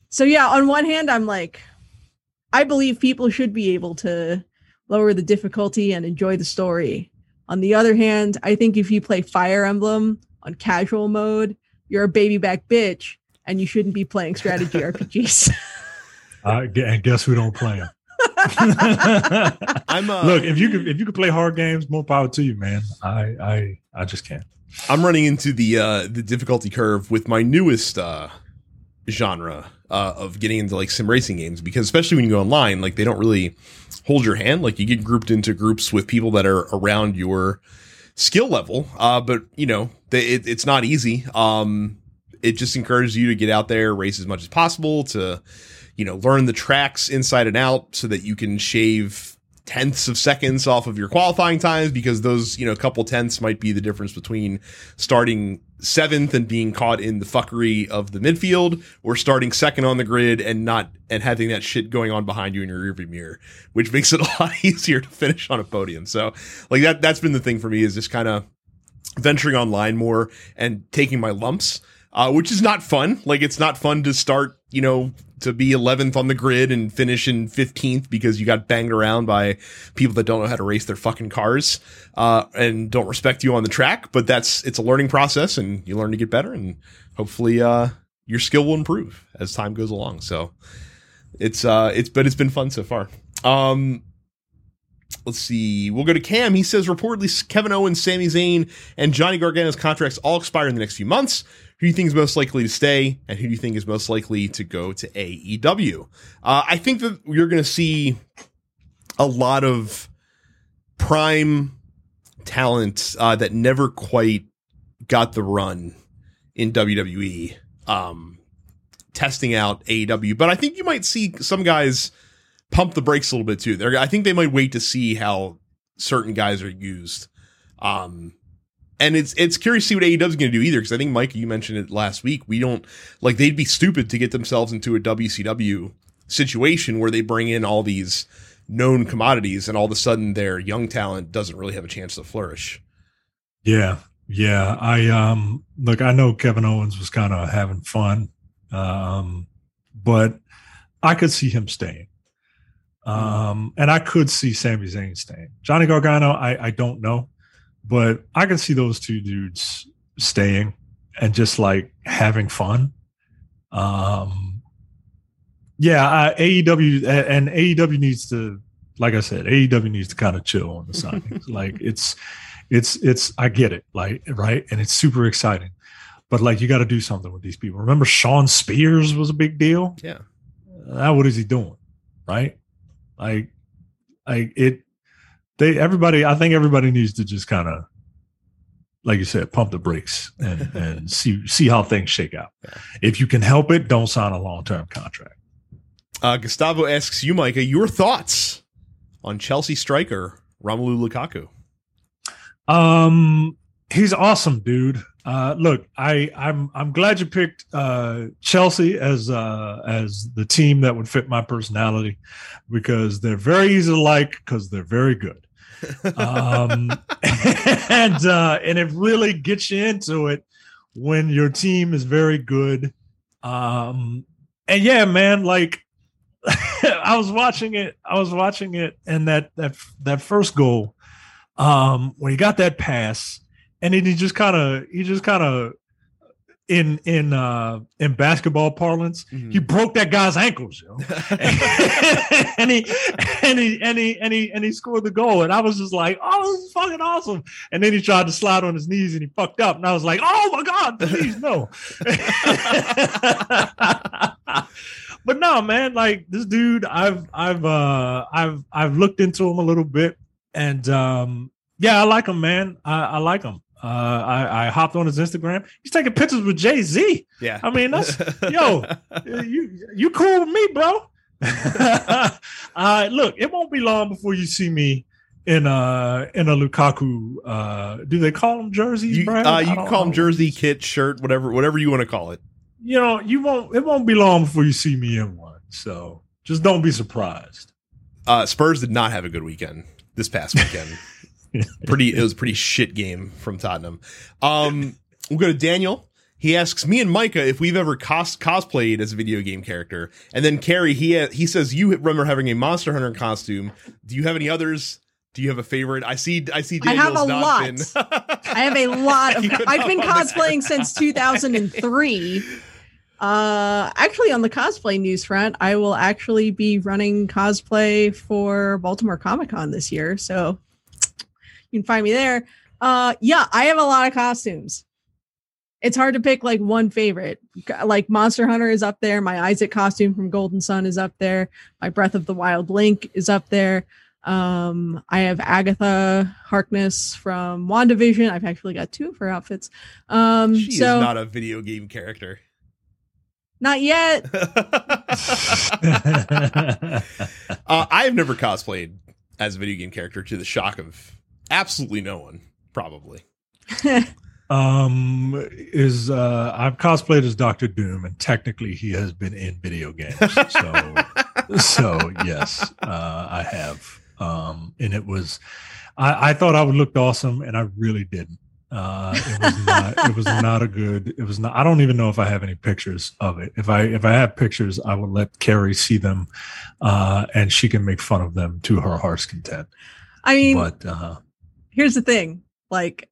So yeah, on one hand, I'm like, I believe people should be able to lower the difficulty and enjoy the story. On the other hand, I think if you play Fire Emblem on casual mode, you're a baby back bitch and you shouldn't be playing strategy RPGs. uh, and guess who don't play them? I'm uh, look if you could if you could play hard games, more power to you, man. I I I just can't. I'm running into the uh the difficulty curve with my newest uh genre uh, of getting into like sim racing games because especially when you go online, like they don't really hold your hand. Like you get grouped into groups with people that are around your skill level. Uh, but you know, they, it, it's not easy. Um, it just encourages you to get out there, race as much as possible to, you know, learn the tracks inside and out so that you can shave tenths of seconds off of your qualifying times because those, you know, a couple tenths might be the difference between starting seventh and being caught in the fuckery of the midfield or starting second on the grid and not and having that shit going on behind you in your rearview mirror, which makes it a lot easier to finish on a podium. So like that that's been the thing for me is just kind of venturing online more and taking my lumps uh, which is not fun. Like it's not fun to start, you know, to be 11th on the grid and finish in 15th because you got banged around by people that don't know how to race their fucking cars uh, and don't respect you on the track. But that's it's a learning process, and you learn to get better, and hopefully uh, your skill will improve as time goes along. So it's uh it's but it's been fun so far. Um, let's see. We'll go to Cam. He says reportedly Kevin Owens, Sami Zayn, and Johnny Gargano's contracts all expire in the next few months. Who do you think is most likely to stay, and who do you think is most likely to go to AEW? Uh, I think that you're going to see a lot of prime talent uh, that never quite got the run in WWE um, testing out AEW. But I think you might see some guys pump the brakes a little bit too. They're, I think they might wait to see how certain guys are used. Um, and it's it's curious to see what AEW's going to do either because I think Mike, you mentioned it last week. We don't like they'd be stupid to get themselves into a WCW situation where they bring in all these known commodities and all of a sudden their young talent doesn't really have a chance to flourish. Yeah, yeah. I um look, I know Kevin Owens was kind of having fun, um, but I could see him staying. Um, and I could see Sami Zayn staying. Johnny Gargano, I, I don't know, but I can see those two dudes staying and just like having fun. Um, yeah, I, AEW and AEW needs to, like I said, AEW needs to kind of chill on the signings. like it's, it's, it's. I get it, like right, and it's super exciting, but like you got to do something with these people. Remember, Shawn Spears was a big deal. Yeah. Now what is he doing? Right like, like it, they everybody. I think everybody needs to just kind of like you said, pump the brakes and, and see see how things shake out. If you can help it, don't sign a long term contract. Uh, Gustavo asks you, Micah, your thoughts on Chelsea striker Romelu Lukaku. Um, he's awesome, dude. Uh, look, I I'm I'm glad you picked uh, Chelsea as uh, as the team that would fit my personality because they're very easy to like because they're very good. um, and uh, and it really gets you into it when your team is very good. Um, and yeah, man, like I was watching it, I was watching it, and that that that first goal, um, when he got that pass, and then he just kind of he just kind of in in uh in basketball parlance, mm-hmm. he broke that guy's ankles, yo. and he and he and he and he and he scored the goal. And I was just like, oh, this is fucking awesome. And then he tried to slide on his knees and he fucked up. And I was like, oh my God, please no. but no, man, like this dude, I've I've uh I've I've looked into him a little bit and um yeah, I like him, man. I, I like him. Uh, I, I hopped on his Instagram. He's taking pictures with Jay Z. Yeah, I mean that's yo, you you cool with me, bro? uh, look, it won't be long before you see me in a in a Lukaku. Uh, do they call them jerseys, you, Brad? Uh, you can call them jersey, kit, shirt, whatever, whatever you want to call it. You know, you won't. It won't be long before you see me in one. So just don't be surprised. Uh, Spurs did not have a good weekend this past weekend pretty it was pretty shit game from Tottenham. Um, we'll go to Daniel. He asks me and Micah if we've ever cos- cosplayed as a video game character, and then Carrie he ha- he says you remember having a Monster Hunter costume. Do you have any others? Do you have a favorite? I see. I see. Daniel's I have a lot. I have a lot of. I've been cosplaying since 2003. Uh, actually, on the cosplay news front, I will actually be running cosplay for Baltimore Comic Con this year. So you can find me there. Uh, yeah, I have a lot of costumes. It's hard to pick like one favorite. Like Monster Hunter is up there. My Isaac costume from Golden Sun is up there. My Breath of the Wild Link is up there. Um, I have Agatha Harkness from WandaVision. I've actually got two of her outfits. Um, she so, is not a video game character. Not yet. uh, I've never cosplayed as a video game character to the shock of absolutely no one, probably. um is uh I've cosplayed as Doctor Doom and technically he has been in video games. So so yes, uh I have. Um and it was I, I thought I would look awesome and I really didn't. Uh it was not it was not a good it was not I don't even know if I have any pictures of it. If I if I have pictures, I will let Carrie see them uh and she can make fun of them to her heart's content. I mean but uh here's the thing like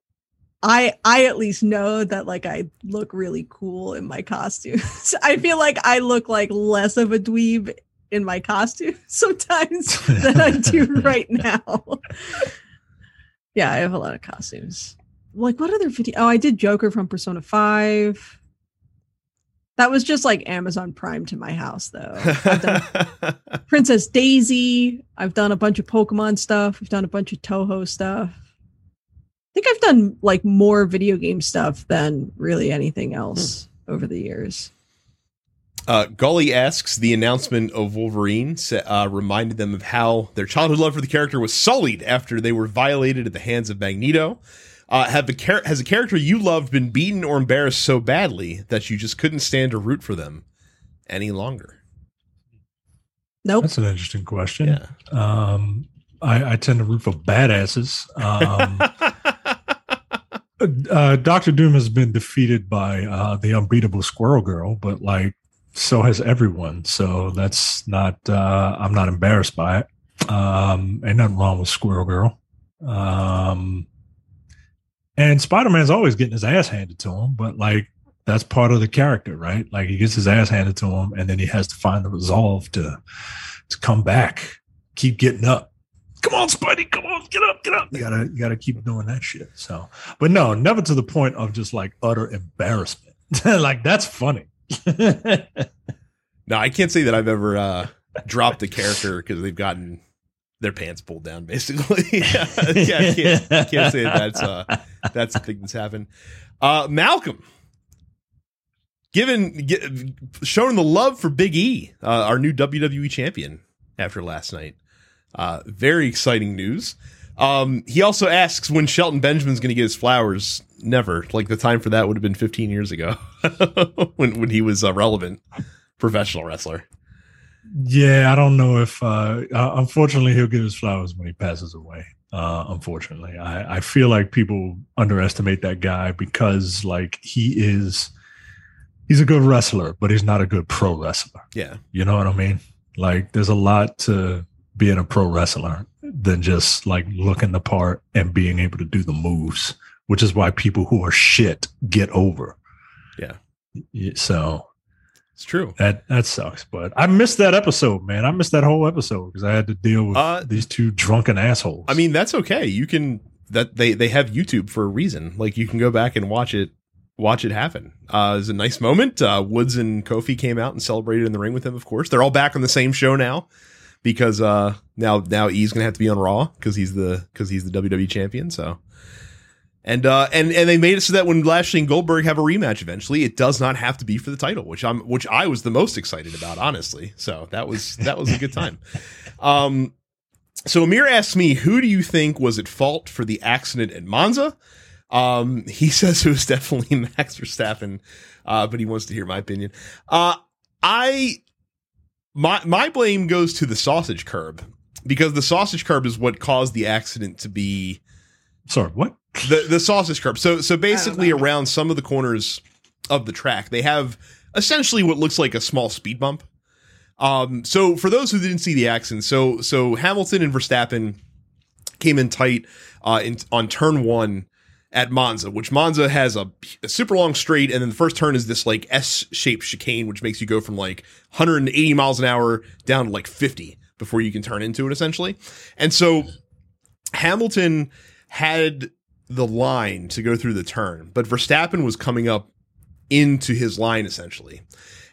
I I at least know that like I look really cool in my costume. I feel like I look like less of a dweeb in my costume sometimes than I do right now. yeah, I have a lot of costumes. Like what other video? Oh, I did Joker from Persona 5. That was just like Amazon Prime to my house though. Princess Daisy. I've done a bunch of Pokemon stuff. I've done a bunch of Touhou stuff. I think I've done like more video game stuff than really anything else hmm. over the years. Uh, Gully asks the announcement of Wolverine uh, reminded them of how their childhood love for the character was sullied after they were violated at the hands of Magneto. Uh, have the char- has a character you loved been beaten or embarrassed so badly that you just couldn't stand to root for them any longer? Nope. That's an interesting question. Yeah. Um, I, I, tend to root for badasses. Um, uh, Doctor Doom has been defeated by uh, the unbeatable Squirrel Girl, but like so has everyone. So that's not. Uh, I'm not embarrassed by it. Um, ain't nothing wrong with Squirrel Girl. Um, and Spider Man's always getting his ass handed to him, but like that's part of the character, right? Like he gets his ass handed to him, and then he has to find the resolve to to come back, keep getting up come on, Spidey, come on, get up, get up. You gotta, you gotta keep doing that shit. So, but no, never to the point of just like utter embarrassment. like that's funny. no, I can't say that I've ever uh, dropped a character because they've gotten their pants pulled down, basically. yeah, I can't, can't, say that that's uh, that's the thing that's happened. Uh, Malcolm, given g- showing the love for Big E, uh, our new WWE champion after last night. Uh, very exciting news. Um, he also asks when Shelton Benjamin's going to get his flowers. Never. Like the time for that would have been 15 years ago when when he was a relevant professional wrestler. Yeah, I don't know if. Uh, uh, unfortunately, he'll get his flowers when he passes away. Uh, unfortunately, I, I feel like people underestimate that guy because like he is, he's a good wrestler, but he's not a good pro wrestler. Yeah, you know what I mean. Like, there's a lot to being a pro wrestler than just like looking the part and being able to do the moves, which is why people who are shit get over. Yeah. So it's true. That that sucks. But I missed that episode, man. I missed that whole episode because I had to deal with uh, these two drunken assholes. I mean, that's okay. You can that they they have YouTube for a reason. Like you can go back and watch it watch it happen. Uh, it was a nice moment. Uh, Woods and Kofi came out and celebrated in the ring with him. Of course, they're all back on the same show now because uh, now now E's gonna have to be on Raw because he's the because he's the WWE champion. So. And uh and and they made it so that when Lashley and Goldberg have a rematch eventually, it does not have to be for the title, which I'm which I was the most excited about, honestly. So that was that was a good time. Um so Amir asks me, who do you think was at fault for the accident at Monza? Um, he says it was definitely Max Verstappen, uh, but he wants to hear my opinion. Uh, I my my blame goes to the sausage curb because the sausage curb is what caused the accident to be. Sorry, what? The the sausage curb. So so basically, around some of the corners of the track, they have essentially what looks like a small speed bump. Um, so for those who didn't see the accident, so so Hamilton and Verstappen came in tight uh, in, on turn one at Monza, which Monza has a, a, super long straight, and then the first turn is this like S shaped chicane, which makes you go from like 180 miles an hour down to like 50 before you can turn into it essentially. And so Hamilton had the line to go through the turn, but Verstappen was coming up into his line essentially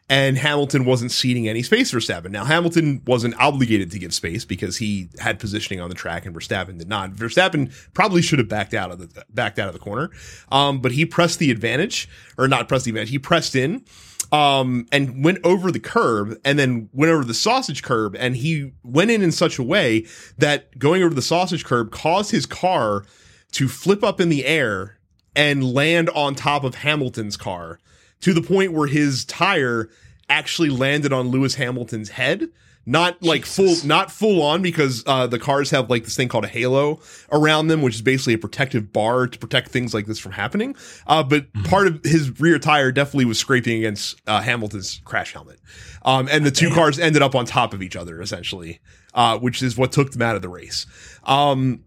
and Hamilton wasn't ceding any space for Verstappen. Now Hamilton wasn't obligated to give space because he had positioning on the track, and Verstappen did not. Verstappen probably should have backed out of the backed out of the corner, um, but he pressed the advantage, or not pressed the advantage. He pressed in. Um, and went over the curb and then went over the sausage curb and he went in in such a way that going over the sausage curb caused his car to flip up in the air and land on top of Hamilton's car to the point where his tire actually landed on Lewis Hamilton's head. Not like Jesus. full, not full on because uh, the cars have like this thing called a halo around them, which is basically a protective bar to protect things like this from happening. Uh, but mm-hmm. part of his rear tire definitely was scraping against uh, Hamilton's crash helmet, um, and the two cars ended up on top of each other essentially, uh, which is what took them out of the race. Um,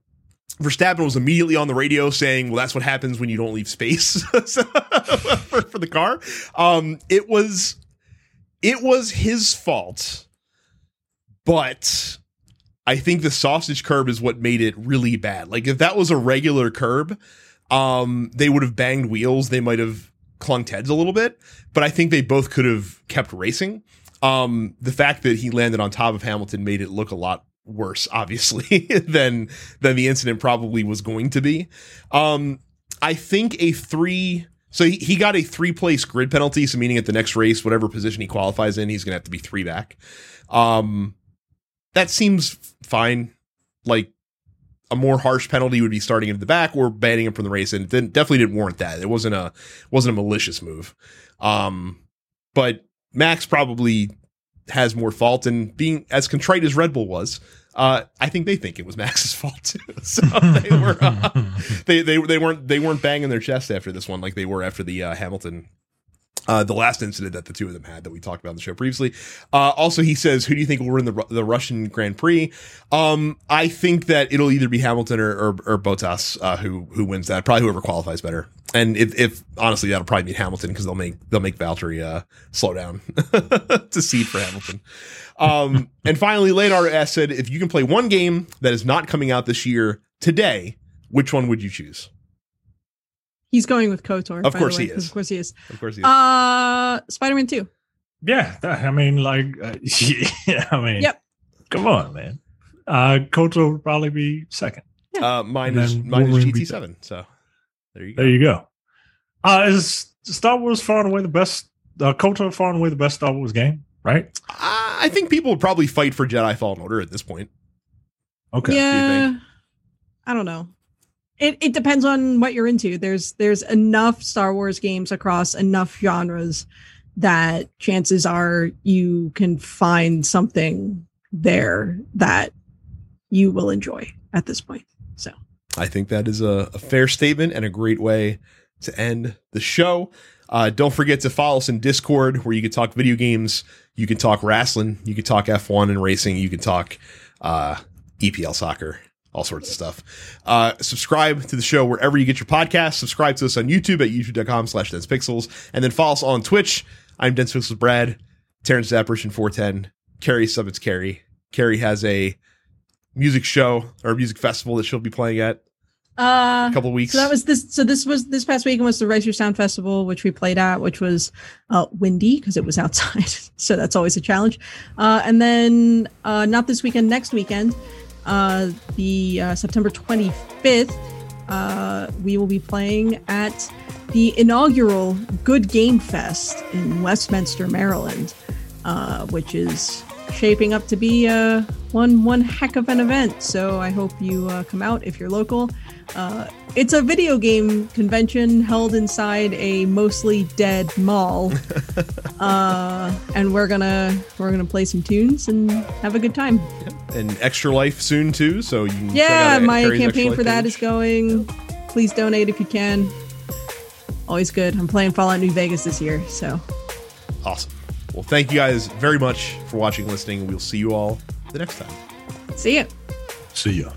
Verstappen was immediately on the radio saying, "Well, that's what happens when you don't leave space for, for, the car." Um, it was, it was his fault, but I think the sausage curb is what made it really bad. Like if that was a regular curb, um, they would have banged wheels. They might have clunked heads a little bit, but I think they both could have kept racing. Um, the fact that he landed on top of Hamilton made it look a lot worse, obviously, than than the incident probably was going to be. Um, I think a three. So he, he got a three place grid penalty. So meaning at the next race, whatever position he qualifies in, he's going to have to be three back. Um, that seems fine. Like a more harsh penalty would be starting in the back or banning him from the race, and it didn't, definitely didn't warrant that. It wasn't a wasn't a malicious move. Um, but Max probably has more fault, and being as contrite as Red Bull was, uh, I think they think it was Max's fault too. So they were uh, they they they weren't they weren't banging their chest after this one like they were after the uh, Hamilton uh, the last incident that the two of them had that we talked about on the show previously. Uh, also, he says, "Who do you think will win the the Russian Grand Prix?" Um, I think that it'll either be Hamilton or or, or Bottas uh, who who wins that. Probably whoever qualifies better. And if, if honestly, that'll probably be Hamilton because they'll make they'll make Valtteri uh, slow down to cede for Hamilton. Um, and finally, Leonard said, "If you can play one game that is not coming out this year today, which one would you choose?" He's going with Kotor. Of course he is. Of course he is. Of course he is. Uh, Spider-Man 2. Yeah, I mean, like, uh, yeah, I mean, yep. Come on, man. Uh, Kotor would probably be second. Yeah. Uh, mine is mine is GT7. So There you go. There you go. Uh, is Star Wars far and away the best? Uh, KOTOR far and away the best Star Wars game, right? I think people would probably fight for Jedi Fallen Order at this point. Okay. Yeah. I don't know. It it depends on what you're into. There's there's enough Star Wars games across enough genres that chances are you can find something there that you will enjoy at this point. So I think that is a, a fair statement and a great way to end the show. Uh, don't forget to follow us in Discord where you can talk video games, you can talk wrestling, you can talk F1 and racing, you can talk uh, EPL soccer, all sorts of stuff. Uh, subscribe to the show wherever you get your podcasts. Subscribe to us on YouTube at youtube.com slash densepixels. And then follow us on Twitch. I'm Dense Pixels Brad, Terrence Apparition 410, Carrie Summits Carrie. Carrie has a music show or music festival that she'll be playing at uh, a couple weeks. So that was this. So this was this past weekend was the Raise Your Sound Festival, which we played at, which was uh, windy because it was outside. so that's always a challenge. Uh, and then uh, not this weekend, next weekend, uh, the uh, September 25th, uh, we will be playing at the inaugural Good Game Fest in Westminster, Maryland, uh, which is shaping up to be uh, one one heck of an event. So I hope you come out if you're local. It's a video game convention held inside a mostly dead mall, uh, and we're gonna we're gonna play some tunes and have a good time. And Extra Life soon too, so you can yeah. My Carrie's campaign for that page. is going. Please donate if you can. Always good. I'm playing Fallout New Vegas this year, so awesome. Well, thank you guys very much for watching, and listening. We'll see you all the next time. See ya. See ya.